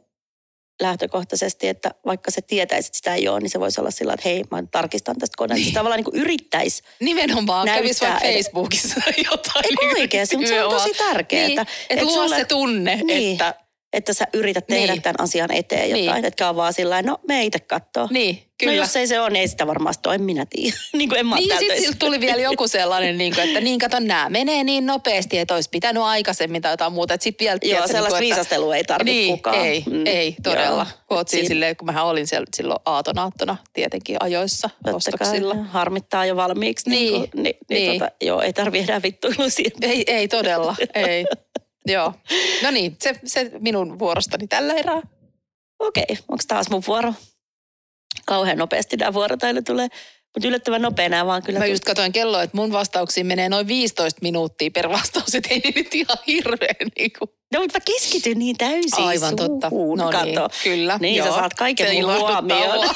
lähtökohtaisesti, että vaikka se tietäisi, että sitä ei ole, niin se voisi olla sillä, että hei, mä tarkistan tästä koneesta. Se tavallaan niin kuin yrittäisi. Nimenomaan kävisi vaikka edes- Facebookissa jotain. Niin oikeasti, mutta se on tosi tärkeää. Niin, että luo se tunne, Niin. että että sä yrität tehdä Niin. tämän asian eteen jotain. Niin. Etkä ole vaan sillä no me itse kattoo. niin, kyllä. No jos ei se ole, niin ei sitä varmasti ole, en minä tiedä. niin kuin en mä Niin, sitten siltä tuli vielä joku sellainen, niin kuin, että niin kato, nämä menee niin nopeasti, että olisi pitänyt aikaisemmin tai jotain muuta. Sitten vielä, Joo, tiedätkö, sellaista niin että- viisastelua ei tarvitse niin, kukaan. ei, Mm, ei todella. joo. Kun siinä Siinä- silleen, kun mähän olin siellä silloin aatonaattona tietenkin ajoissa Totta kai, ostoksilla. harmittaa jo valmiiksi. Niin, Niin, niin, niin, niin. niin. Tota, joo, ei tarvi enää vittuilua siihen. Ei, ei todella, ei. Joo. No niin, se, se minun vuorostani tällä erää. Okei, onko taas mun vuoro? Kauhean nopeasti nämä vuorotailu tulee. Mutta yllättävän nopea nämä vaan kyllä. Mä just katsoin kelloa, että mun vastauksiin menee noin 15 minuuttia per vastaus, että ei nyt ihan hirveän niin kuin. No, mutta mä keskityn niin täysin Aivan totta. suuhun. No niin, Kato. kyllä. Niin, sä saat kaiken Se mun huomioon.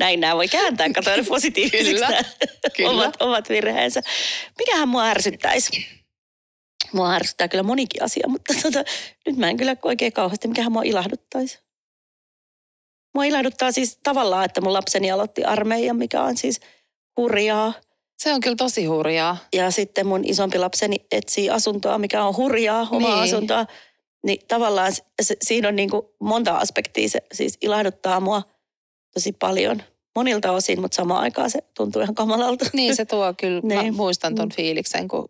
Näin nämä voi kääntää, kato ne positiivisiksi Kyllä, nämä kyllä. Omat, omat virheensä. Mikähän mua ärsyttäisi? Mua ärsyttää kyllä monikin asia, mutta tota, nyt mä en kyllä oikein kauheasti, mikähän mua ilahduttaisi. Mua ilahduttaa siis tavallaan, että mun lapseni aloitti armeijan, mikä on siis hurjaa. Se on kyllä tosi hurjaa. Ja sitten mun isompi lapseni etsii asuntoa, mikä on hurjaa, omaa Niin. asuntoa. Niin tavallaan se, se, siinä on niin kuin monta aspektia. Se siis ilahduttaa mua tosi paljon monilta osin, mutta samaan aikaan se tuntuu ihan kamalalta. Niin se tuo kyllä, mä Niin. muistan ton Mm. fiiliksen, kun,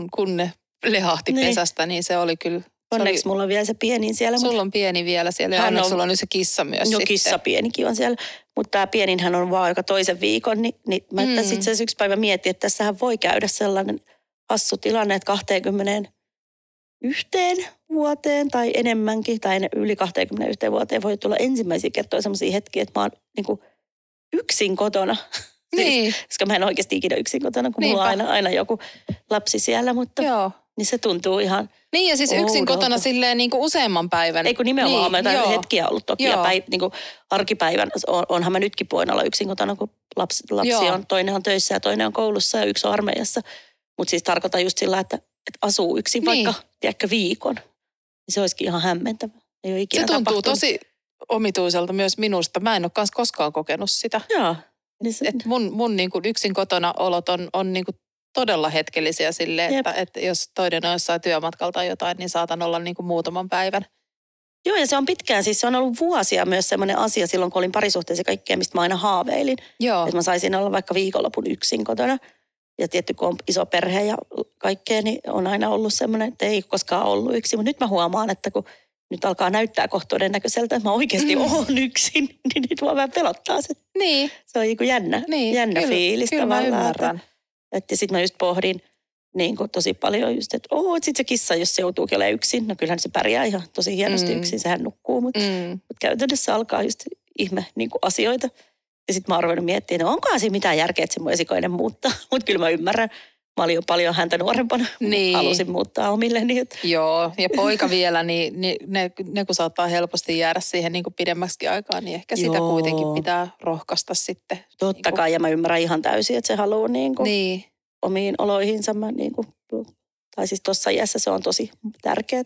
kun, kun ne lehahti Niin. pesästä, niin se oli kyllä. Onneksi oli, mulla on vielä se pienin siellä. sulla on pieni vielä siellä ja Hän on- sulla on nyt se kissa myös No sitten. kissa pienikin on siellä, mutta tämä pieninhän on vaan joka toisen viikon, niin, niin mä Mm. sitten se yksi päivä mietin, että tässähän voi käydä sellainen hassu tilanne, että 20 yhteen vuoteen tai enemmänkin, tai yli 21 vuoteen voi tulla ensimmäisiä kertoja sellaisia hetkiä, että mä oon niin yksin kotona. Niin, Koska mä en oikeasti ikinä yksin kotona, kun Niinpä. mulla on aina, aina joku lapsi siellä, mutta joo. niin se tuntuu ihan, Niin ja siis yksin Oudolta. kotona silleen niin kuin useamman päivän. ei kun nimenomaan niin, niin, mä jotain hetkiä ollut toki Joo. ja päiv, niin kuin arkipäivän, on, onhan mä nytkin voin olla yksin kotona, kun lapsi, lapsi Joo. on, toinen on töissä ja toinen on koulussa ja yksi on armeijassa. Mutta siis tarkoitan just sillä, että, että asuu yksin Niin. vaikka, tiedätkö, viikon. Niin se olisikin ihan hämmentävä. Ei ole ikinä Se tuntuu tapahtunut. tosi omituiselta myös minusta. Mä en ole koskaan kokenut sitä. Joo. Niin se, Et mun mun niin kuin yksin kotona olot on, on niin kuin todella hetkellisiä sille, Jep. että, että jos toinen on jossain työmatkalla tai jotain, niin saatan olla niin kuin muutaman päivän. Joo, ja se on pitkään, siis se on ollut vuosia myös semmoinen asia silloin, kun olin parisuhteessa kaikkea, mistä mä aina haaveilin. Joo. Että mä saisin olla vaikka viikonlopun yksin kotona. Ja tietty, kun on iso perhe ja kaikkea, niin on aina ollut semmoinen, että ei koskaan ollut yksin. Mutta nyt mä huomaan, että kun nyt alkaa näyttää kohta todennäköiseltä, että mä oikeasti Mm. oon yksin, niin nyt mua vähän pelottaa se. Niin, Se on niin kuin jännä, niin. jännä kyllä, fiilis kyllä tavallaan. Että, että sitten mä just pohdin niin kuin tosi paljon just, että oo, sit se kissa, jos se joutuukin olemaan yksin, no kyllähän se pärjää ihan tosi hienosti Mm. yksin, sehän nukkuu, mutta Mm. mutta käytännössä alkaa just ihme niin kuin asioita. Ja sitten mä oon ruvennut miettimään, no onkohan siinä mitään järkeä, että se mun esikoinen muuttaa. Mutta kyllä mä ymmärrän. Mä olin jo paljon häntä nuorempana. Niin. Halusin muuttaa omilleni. Että Joo, ja poika vielä, niin, niin ne, ne kun saattaa helposti jäädä siihen niin kuin pidemmäksi aikaa, niin ehkä sitä Joo. kuitenkin pitää rohkaista sitten. totta Niin kai, ja mä ymmärrän ihan täysin, että se haluaa niin kuin Niin, omiin oloihinsa. Mä niin kuin, tai siis tuossa iässä se on tosi tärkeää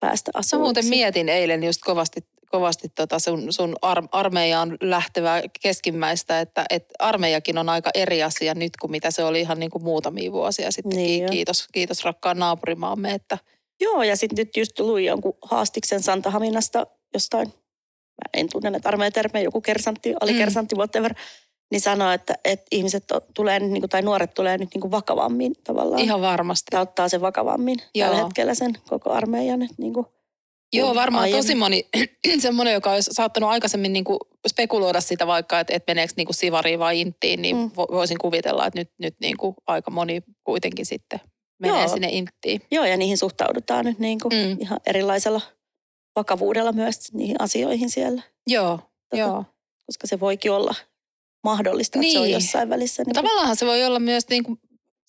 päästä Mä asumaan. muuten mietin eilen just kovasti, kovasti tota sun, sun ar- armeijaan lähtevää keskimmäistä, että et armeijakin on aika eri asia nyt kuin mitä se oli ihan niin kuin muutamia vuosia sitten. Niin kiitos, kiitos rakkaan naapurimaamme, että Joo, ja sitten nyt just luin jonkun haastiksen Santahaminasta jostain, mä en tunne näitä armeijatermejä, joku kersantti, alikersantti, whatever, niin sanoi, että, että ihmiset tulee nyt, niin kuin, tai nuoret tulee nyt niin kuin vakavammin tavallaan. ihan varmasti. Tämä ottaa sen vakavammin Joo. tällä hetkellä sen koko armeijan. Että niin kuin, Joo, varmaan aiemmin. tosi moni semmoinen, joka olisi saattanut aikaisemmin niin kuin spekuloida sitä vaikka, että, että meneekö niin kuin sivariin vai inttiin, niin Mm. voisin kuvitella, että nyt, nyt niin kuin aika moni kuitenkin sitten menee Joo. sinne inttiin. joo, ja niihin suhtaudutaan nyt niin kuin Mm. ihan erilaisella vakavuudella myös niihin asioihin siellä. Joo, Tota, joo. Koska se voikin olla mahdollista, että se on Niin. jossain välissä. Niin kuin, tavallaan se voi olla myös niin kuin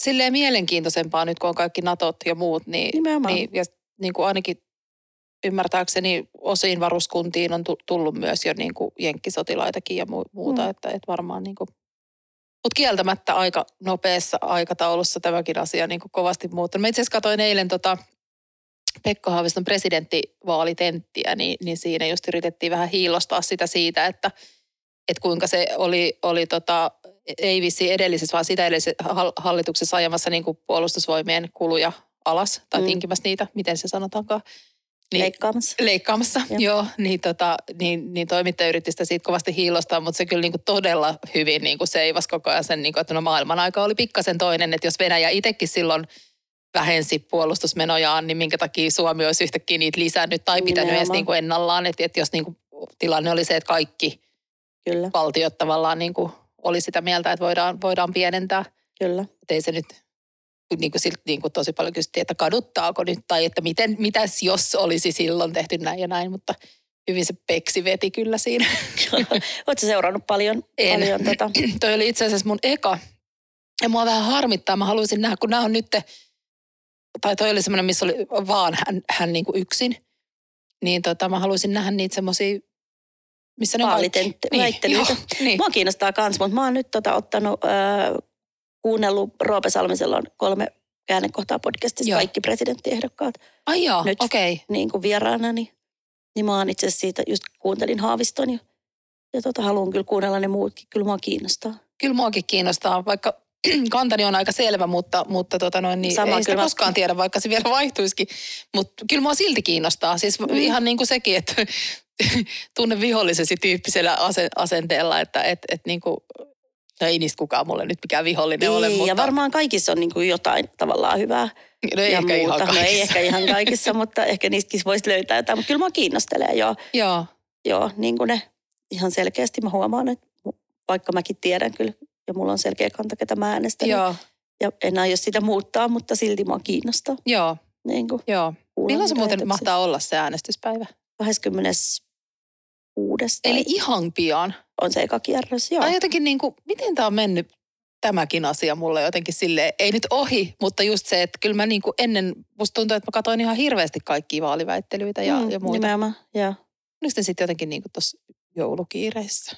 silleen mielenkiintoisempaa nyt, kun on kaikki natot ja muut, niin, Nimenomaan. niin ja niin kuin ainakin ymmärtääkseni osiin varuskuntiin on tu- tullut myös jo niin kuin jenkkisotilaitakin ja mu- muuta, Mm. että, että varmaan niin kuin, mutta kieltämättä aika nopeassa aikataulussa tämäkin asia niin kuin kovasti muuttunut. Mä itse asiassa katsoin eilen tota Pekka Haaviston presidenttivaalitenttiä, niin, niin siinä just yritettiin vähän hiilostaa sitä siitä, että, että kuinka se oli, oli tota, ei vissi edellisessä, vaan sitä edellisessä hal- hallituksessa ajamassa niin kuin puolustusvoimien kuluja alas tai mm. tinkimässä niitä, miten se sanotaankaan. Niin. Leikkaamassa. Leikkaamassa, Joo. joo. niin, tota, niin, niin toimittaja yritti sitä siitä kovasti hiilostaa, mutta se kyllä niin kuin todella hyvin niin kuin seivasi koko ajan sen, niin kuin, että no maailman aika oli pikkasen toinen, että jos Venäjä itsekin silloin vähensi puolustusmenojaan, niin minkä takia Suomi olisi yhtäkkiä niitä lisännyt tai pitänyt edes Nimenomaan. niin kuin ennallaan, että, että jos niin kuin tilanne oli se, että kaikki Kyllä, valtiot tavallaan niin kuin oli sitä mieltä, että voidaan, voidaan pienentää, kyllä. että ei se nyt niin kuin silti niin kuin tosi paljon kysyttiin, että kaduttaako nyt tai että miten, mitäs jos olisi silloin tehty näin ja näin, mutta hyvin se peksi veti kyllä siinä. Oletko seurannut paljon, En. paljon tota? toi oli itse asiassa mun eka. Ja mua vähän harmittaa, mä haluaisin nähdä, kun nämä on nyt, tai toi oli semmoinen, missä oli vaan hän, hän niin kuin yksin. Niin tota, mä haluaisin nähdä niitä semmoisia, missä ne on kaikki. Niin, joo, niin. Mua kiinnostaa kans, mutta mä oon nyt tota, ottanut, äh, kuunnellut Roope Salmisella on kolme käännekohtaa podcastista Joo. kaikki presidenttiehdokkaat Ai joo, Nyt. okei. Okay. niin kuin vieraana, niin, niin mä oon itse asiassa siitä just kuuntelin Haaviston ja, ja tota, haluan kyllä kuunnella ne muutkin. Kyllä mua kiinnostaa. Kyllä muakin kiinnostaa, vaikka kantani on aika selvä, mutta, mutta tota noin, niin Sama, ei sitä kyllä mä- koskaan tiedä, vaikka se vielä vaihtuisikin. Mutta kyllä mua silti kiinnostaa. Siis Mm. ihan niin kuin sekin, että tunne vihollisesi tyyppisellä ase- asenteella, että et, et niin kuin, no ei niistä kukaan mulle nyt mikään vihollinen ole, Ei, mutta ja varmaan kaikissa on niin kuin jotain tavallaan hyvää no ei ja ehkä ihan muuta. no ei ehkä ihan kaikissa, mutta ehkä niistäkin voisi löytää jotain. Mutta kyllä mua kiinnostelee joo. Joo, Joo, niin kuin ne ihan selkeästi mä huomaan, että vaikka mäkin tiedän kyllä ja mulla on selkeä kanta, ketä mä äänestän. niin- joo, Ja en aio sitä muuttaa, mutta silti mua kiinnostaa. joo, Niin kuin joo. Milloin se muuten mahtaa olla se äänestyspäivä? 26. Eli ihan pian. On se eka kierros, joo. Tai jotenkin niin kuin, miten tämä on mennyt tämäkin asia mulle jotenkin silleen, ei nyt ohi, mutta just se, että kyllä mä niin kuin ennen, musta tuntuu, että mä katsoin ihan hirveästi kaikkia vaaliväittelyitä ja, Mm, ja muita. Nimenomaan, joo. Nyt sitten jotenkin niin kuin tuossa joulukiireissä.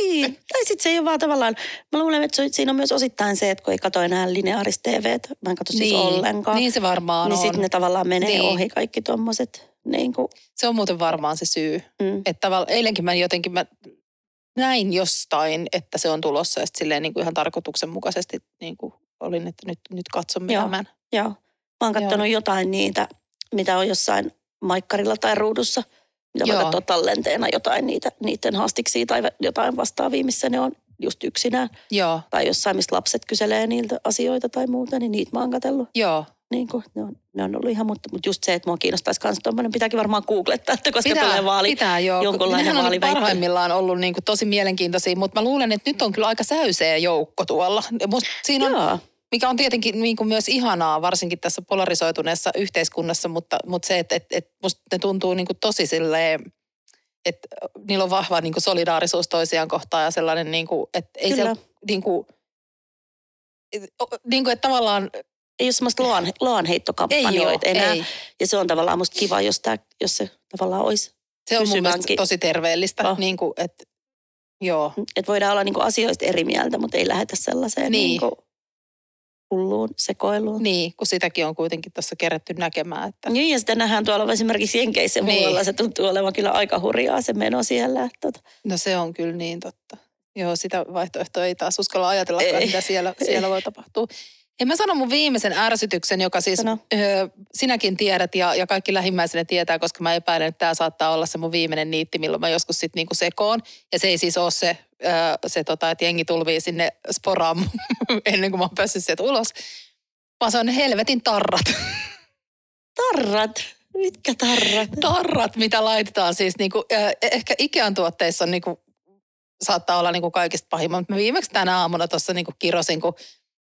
Niin. Tai sitten se ei ole vaan tavallaan, mä luulen, että siinä on myös osittain se, että kun ei katso enää lineaarista TVtä, mä en katso siis ollenkaan, niin se varmaan niin on. sitten ne tavallaan menee Niin. ohi kaikki tommoset. Niin kuin, Se on muuten varmaan se syy. mm. Että tavallaan eilenkin mä jotenkin, mä näin jostain, että se on tulossa ja sitten silleen niin kuin ihan tarkoituksenmukaisesti niin kuin olin, että nyt, nyt katsomme Joo. tämän. Joo. Mä oon katsonut jotain niitä, mitä on jossain maikkarilla tai ruudussa, mitä Joo. katsoa tallenteena jotain niitä, niiden haastiksia tai jotain vastaavia, missä ne on just yksinään. Joo, Tai jossain, mistä lapset kyselee niiltä asioita tai muuta, niin niitä mä oon katsellut. joo. Niin kuin, ne, on, ne on ollut ihan, mutta, mutta just se, että mua kiinnostaisi myös tuommoinen, pitääkin varmaan googlettaa, että koska tulee vaali. pitää joo. jonkunlainen Nehän on parhaimmillaan ollut niin kuin tosi mielenkiintoisia, mutta mä luulen, että nyt on kyllä aika säyseä joukko tuolla. Musta siinä on, Joo, mikä on tietenkin niin kuin myös ihanaa, varsinkin tässä polarisoituneessa yhteiskunnassa, mutta, mutta se, että, että, että musta ne tuntuu niin kuin tosi silleen, että niillä on vahva niin kuin solidaarisuus toisiaan kohtaan ja sellainen, niin kuin, että ei Kyllä. se niin kuin, niin kuin, että tavallaan ei ole semmoista loan, ei loanheittokampanjoita ole, enää. ei. Ja se on tavallaan musta kiva, jos, tää, jos se tavallaan olisi. Se on mun mielestä tosi terveellistä, Oh. niin kuin, että joo. Että voidaan olla niinku asioista eri mieltä, mutta ei lähetä sellaiseen Niin. niinku hulluun sekoiluun. Niin, kun sitäkin on kuitenkin tuossa kerätty näkemään, että Niin, ja sitä nähdään tuolla esimerkiksi Jenkeissä Niin. muualla. Se tuntuu olevan kyllä aika hurjaa se meno siellä. Että tota, no se on kyllä niin totta. Joo, sitä vaihtoehtoa ei taas uskalla ajatella, Ei. mitä siellä, Ei. siellä voi tapahtua. Ja mä sanon mun viimeisen ärsytyksen, joka siis Sano. ö, sinäkin tiedät ja, ja kaikki lähimmäisenne tietää, koska mä epäilen, että tämä saattaa olla se mun viimeinen niitti, milloin mä joskus sitten niinku sekoon. Ja se ei siis ole se, ö, se tota, että jengi tulvii sinne sporaan ennen kuin mä oon päässyt sieltä ulos. Vaan se on helvetin tarrat. tarrat. Mitkä tarrat? tarrat, mitä laitetaan siis niinku, äh, ehkä Ikean tuotteissa on niinku, saattaa olla niinku kaikista pahimmat. Mä viimeksi tänä aamuna tuossa niinku kirosin, kun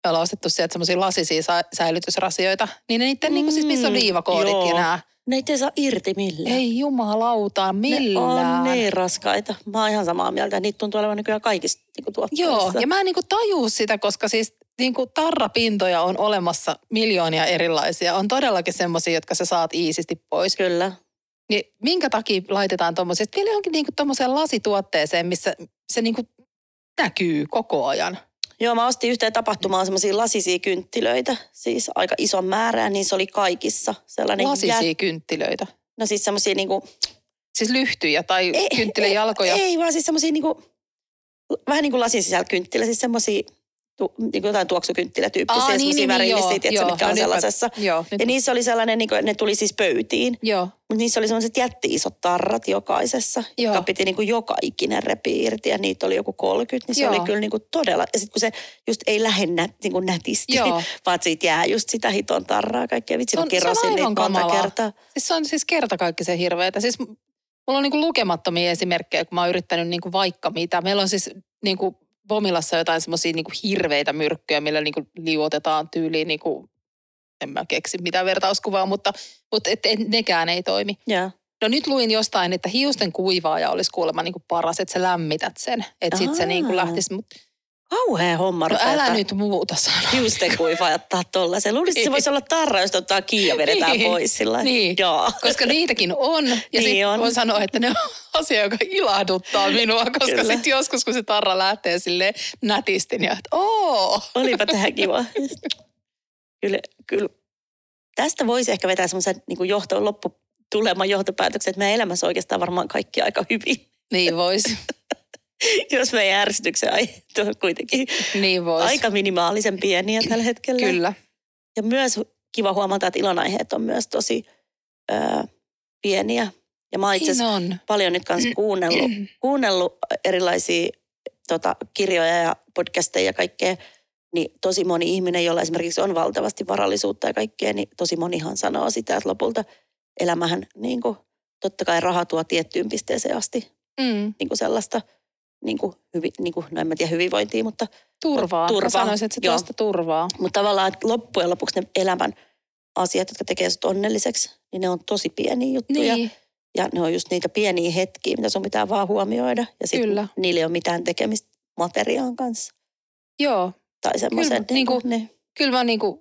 me ollaan ostettu sieltä semmoisia lasisia sa- säilytysrasioita, niin ne niiden, mm, niinku siis missä on Mm, viivakoodit joo. ja nää. Ne ei saa irti millään. Ei jumalauta, Ne millään. on niin raskaita. Mä oon ihan samaa mieltä. Niitä tuntuu olevan nykyään kaikista niin tuotteissa. Joo, ja mä en niinku tajuu sitä, koska siis niin kuin tarrapintoja on olemassa miljoonia erilaisia. On todellakin semmoisia, jotka sä saat iisisti pois. Kyllä. Niin minkä takia laitetaan tuommoisia? Vielä johonkin niin tuommoiseen lasituotteeseen, missä se niin kuin näkyy koko ajan. Joo, mä ostin yhteen tapahtumaan semmoisia lasisia kynttilöitä, siis aika ison määrää, niin se oli kaikissa. Sellainen Lasisia jät... kynttilöitä. No siis semmoisia niinku... Siis lyhtyjä tai kynttilän jalkoja? Ei, ei, vaan siis semmoisia niinku, vähän niin kuin lasin sisällä kynttilä, siis semmoisia tu, niin jotain tuoksukynttilätyyppisiä, Aa, niin, niin, värillisiä, niin, tiedätkö, joo, mitkä on no, sellaisessa. Joo, ja niissä oli sellainen, niin kuin, ne tuli siis pöytiin. Joo. Mutta niissä oli sellaiset jätti-isot tarrat jokaisessa, joo. joka piti niin kuin joka ikinen repi irti ja niitä oli joku 30, niin se joo. oli kyllä niin kuin todella. Ja sitten kun se just ei lähde niin kuin nätisti, joo. vaan siitä jää just sitä hiton tarraa kaikkea. Vitsi, mä kerrosin niitä monta kertaa. Siis se on siis kerta kaikki se hirveetä. Siis mulla on niin kuin lukemattomia esimerkkejä, kun mä oon yrittänyt niin kuin vaikka mitä. Meillä on siis niin kuin Pomilassa jotain semmoisia niin hirveitä myrkkyjä, millä niin kuin liuotetaan tyyliin, niin kuin, en mä keksi mitään vertauskuvaa, mutta, mutta et, et, nekään ei toimi. Yeah. No nyt luin jostain, että hiusten kuivaaja olisi kuulemma niin kuin paras, että sä lämmität sen. Että sitten se niin kuin lähtisi, mutta Kauhea homma. No älä nyt muuta sanoa. Hiusten kuivaajattaa tollaisen. Luulisin, että se voisi olla tarra, jos ottaa kiinni ja vedetään niin. pois sillä Niin, Joo. koska niitäkin on. Ja niin sitten voin sanoa, että ne on asia, joka ilahduttaa minua, koska sitten joskus, kun se tarra lähtee sille nätisti, niin että oo. Olipa tähän kiva. kyllä, kyllä. Tästä voisi ehkä vetää semmoisen niin johto, lopputuleman johtopäätöksen, että meidän elämässä oikeastaan varmaan kaikki aika hyvin. Niin voisi. jos meidän ärsytyksen aiheet on kuitenkin niin vois. aika minimaalisen pieniä tällä hetkellä. Kyllä. Ja myös kiva huomata, että ilonaiheet on myös tosi ö, pieniä. Ja mä itse niin paljon nyt kanssa kuunnellut, kuunnellut erilaisia tota, kirjoja ja podcasteja ja kaikkea. Niin tosi moni ihminen, jolla esimerkiksi on valtavasti varallisuutta ja kaikkea, niin tosi monihan sanoo sitä, että lopulta elämähän niin kuin, totta kai raha tuo tiettyyn pisteeseen asti. Mm. Niin kuin sellaista – niin kuin, hyvi, niin kuin, no en mä tiedä hyvinvointia, mutta turvaa. turvaa. Mä sanoisin, että se tuo sitä turvaa. Mutta tavallaan että loppujen lopuksi ne elämän asiat, jotka tekee sut onnelliseksi, niin ne on tosi pieniä juttuja. Niin. Ja ne on just niitä pieniä hetkiä, mitä sun pitää vaan huomioida. Ja sitten niillä ei ole mitään tekemistä materiaan kanssa. Joo. Tai semmoisen. Kyllä, niin kuin, niin. kyllä mä niin kuin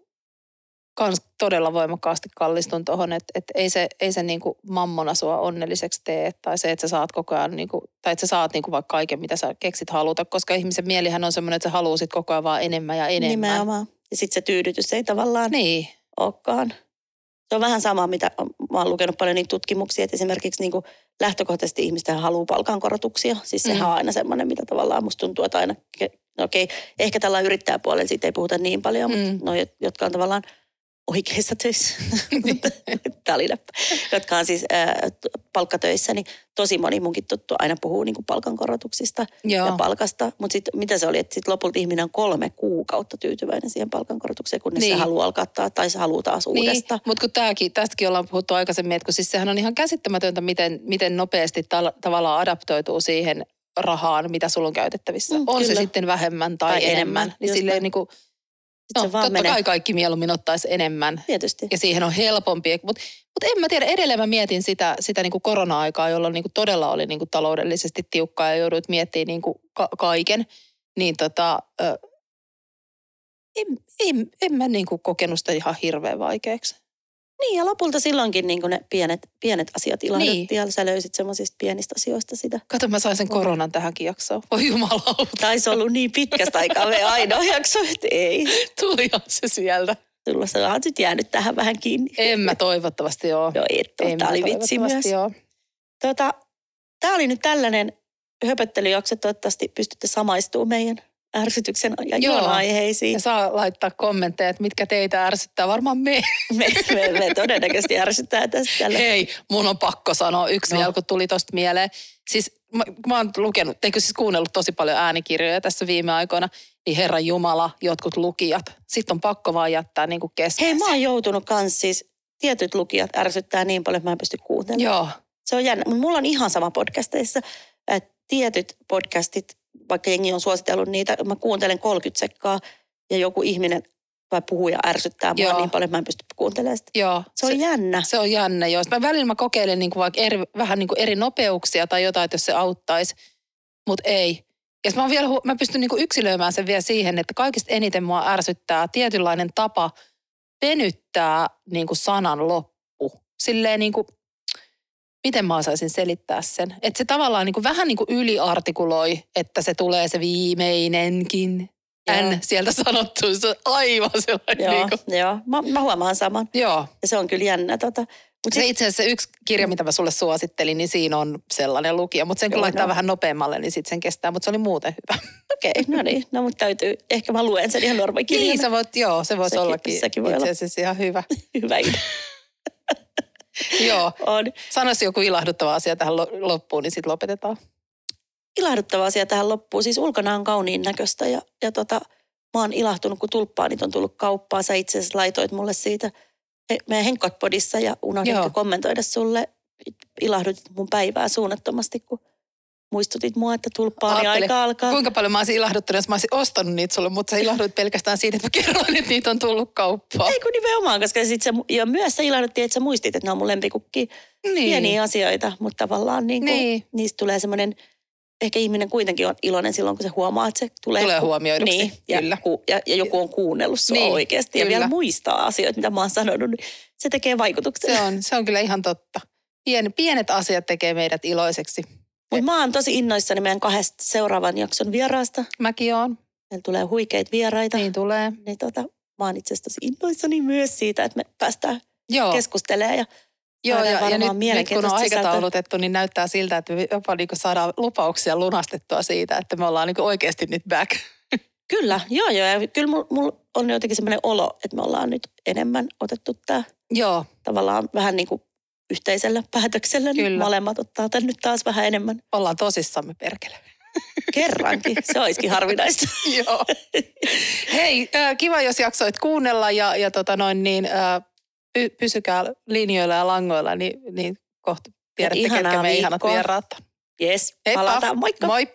kans todella voimakkaasti kallistun tuohon, että, että ei se, ei se niinku mammona sua onnelliseksi tee, tai se, että sä saat koko ajan, niinku, tai että sä saat niinku vaikka kaiken, mitä sä keksit haluta, koska ihmisen mielihän on semmoinen, että sä haluaa sit koko ajan vaan enemmän ja enemmän. Nimenomaan. Ja sitten se tyydytys ei tavallaan niin. olekaan. Se on vähän sama, mitä mä oon lukenut paljon niitä tutkimuksia, että esimerkiksi niin kuin lähtökohtaisesti ihmistä haluaa palkankorotuksia. Siis sehän mm. on aina semmoinen, mitä tavallaan musta tuntuu, että aina, no okei, ehkä tällä yrittäjäpuolella siitä ei puhuta niin paljon, mm. mutta no, jotka on tavallaan – oikeissa töissä, läppä, jotka on siis äh, palkkatöissä, niin tosi moni munkin tuttu aina puhuu niin kuin palkankorotuksista Joo. ja palkasta. Mutta sitten mitä se oli, että sitten lopulta ihminen on kolme kuukautta tyytyväinen siihen palkankorotukseen, kunnes niin. se haluaa alkaa tai se haluaa taas niin. uudestaan. Mutta kun tämäkin, tästäkin ollaan puhuttu aikaisemmin, että kun siis sehän on ihan käsittämätöntä, miten, miten nopeasti ta- tavallaan adaptoituu siihen rahaan, mitä sulla on käytettävissä. Mm, on kyllä. se sitten vähemmän tai, tai enemmän. enemmän. Niin silleen niin kuin, No, se vaan totta menee. kai kaikki mieluummin ottaisi enemmän. Tietysti. Ja siihen on helpompi. Mutta mut en mä tiedä, edelleen mä mietin sitä, sitä niinku korona-aikaa, jolloin niinku todella oli niinku taloudellisesti tiukkaa ja jouduit miettimään niinku ka- kaiken. Niin tota, ö, en, en, en mä niinku kokenut sitä ihan hirveän vaikeaksi. Niin ja lopulta silloinkin niin ne pienet, pienet asiat ilahdutti niin. ja sä löysit semmoisista pienistä asioista sitä. Kato, mä sain sen koronan tähänkin jaksoon. Voi jumalauta. Taisi ollut niin pitkästä aikaa me ainoa jakso, että ei. Tulihan se sieltä. Sulla se on nyt jäänyt tähän vähän kiinni. En mä toivottavasti joo. Joo, et. Tämä oli vitsi myös. Joo. Tota, tämä oli nyt tällainen höpöttelyjakso. Toivottavasti pystytte samaistumaan meidän ärsytyksen ja Joo. aiheisiin. Ja saa laittaa kommentteja, että mitkä teitä ärsyttää. Varmaan me. me, me, me todennäköisesti ärsyttää tästä. Hei, mun on pakko sanoa yksi no. vielä, kun tuli tosta mieleen. Siis mä, mä oon lukenut, eikö siis kuunnellut tosi paljon äänikirjoja tässä viime aikoina, niin Herran Jumala, jotkut lukijat. Sitten on pakko vaan jättää niin kuin kesken. Hei, mä oon joutunut kans siis, tietyt lukijat ärsyttää niin paljon, että mä en pysty kuuntelemaan. Joo. Se on jännä. Mulla on ihan sama podcasteissa, että tietyt podcastit vaikka jengi on suositellut niitä, mä kuuntelen 30 sekkaa ja joku ihminen vai puhuja ärsyttää mua Joo. niin paljon, että mä en pysty kuuntelemaan sitä. Joo. Se on se, jännä. Se on jännä, joo. Mä välillä mä kokeilen niin kuin vaikka eri, vähän niin kuin eri nopeuksia tai jotain, että jos se auttaisi. Mutta ei. Ja mä, vielä, mä pystyn niinku yksilöimään sen vielä siihen, että kaikista eniten mua ärsyttää tietynlainen tapa venyttää niinku sanan loppu. Silleen niinku, miten mä osaisin selittää sen? Että se tavallaan niinku vähän niinku yliartikuloi, että se tulee se viimeinenkin. N sieltä sanottu, se on aivan sellainen Joo, niinku. joo. Mä, mä huomaan saman. Joo. Ja se on kyllä jännä. Tota. Mut Se itse asiassa yksi kirja, mitä mä sulle suosittelin, niin siinä on sellainen lukija. Mutta sen kun Joo, laittaa no. vähän nopeammalle, niin sitten sen kestää. Mutta se oli muuten hyvä. okei, okay, no niin. No mutta täytyy, ehkä mä luen sen ihan normikirjana. Niin, sä voit, joo, se voisi Sekin- ollakin sekin voi itse olla. asiassa ihan hyvä. Hyvä idea. joo, On. sanoisi joku ilahduttava asia tähän lo- loppuun, niin sitten lopetetaan. Ilahduttava asia tähän loppuun. Siis ulkona on kauniin näköistä ja, ja tota, mä oon ilahtunut, kun tulppaanit on tullut kauppaan. Sä itse asiassa laitoit mulle siitä he, meidän Henkot-podissa ja unohdin kommentoida sulle. Ilahdutit mun päivää suunnattomasti, kun muistutit mua, että tulppaani aika alkaa. Kuinka paljon mä olisin ilahduttanut, jos mä olisin ostanut niitä sulle, mutta sä ilahduit pelkästään siitä, että mä kerroin, että niitä on tullut kauppaan. Ei kun nimenomaan, koska sit se, ja myös sä ilahduttiin, että sä muistit, että ne on mun lempikukki. Niin. Pieniä asioita, mutta tavallaan niin kuin, Niin. niistä tulee semmoinen, ehkä ihminen kuitenkin on iloinen silloin, kun se huomaa, että se tulee, Tulee huomioiduksi, niin, ja, kyllä. Ku, ja, ja, joku on kuunnellut sua Niin, oikeasti ja kyllä. vielä muistaa asioita, mitä mä oon sanonut, niin se tekee vaikutuksen. Se on, se on kyllä ihan totta. Pien, pienet asiat tekee meidät iloiseksi. Mutta mä oon tosi innoissani meidän kahdesta seuraavan jakson vieraasta. Mäkin oon. Meillä tulee huikeita vieraita. Niin tulee. niin tota, mä oon itse asiassa tosi innoissani myös siitä, että me päästään Joo. keskustelemaan ja Joo, ja, ja nyt, nyt kun on aikataulutettu, niin näyttää siltä, että me jopa niin saadaan lupauksia lunastettua siitä, että me ollaan niin oikeasti nyt back. Kyllä, joo joo. Ja kyllä mulla mul on jotenkin semmoinen olo, että me ollaan nyt enemmän otettu tämä Joo, tavallaan vähän niin kuin yhteisellä päätöksellä. Niin Kyllä. molemmat ottaa tän nyt taas vähän enemmän ollaan tosissamme perkele. kerrankin. Se olisikin harvinaista. Joo. Hei, kiva jos jaksoit kuunnella ja, ja tota noin niin, py, pysykää linjoilla ja langoilla, niin, niin kohta tiedätte, ketkä me ihanat vieraat. Yes, Heippa. palataan. Moikka! Moi!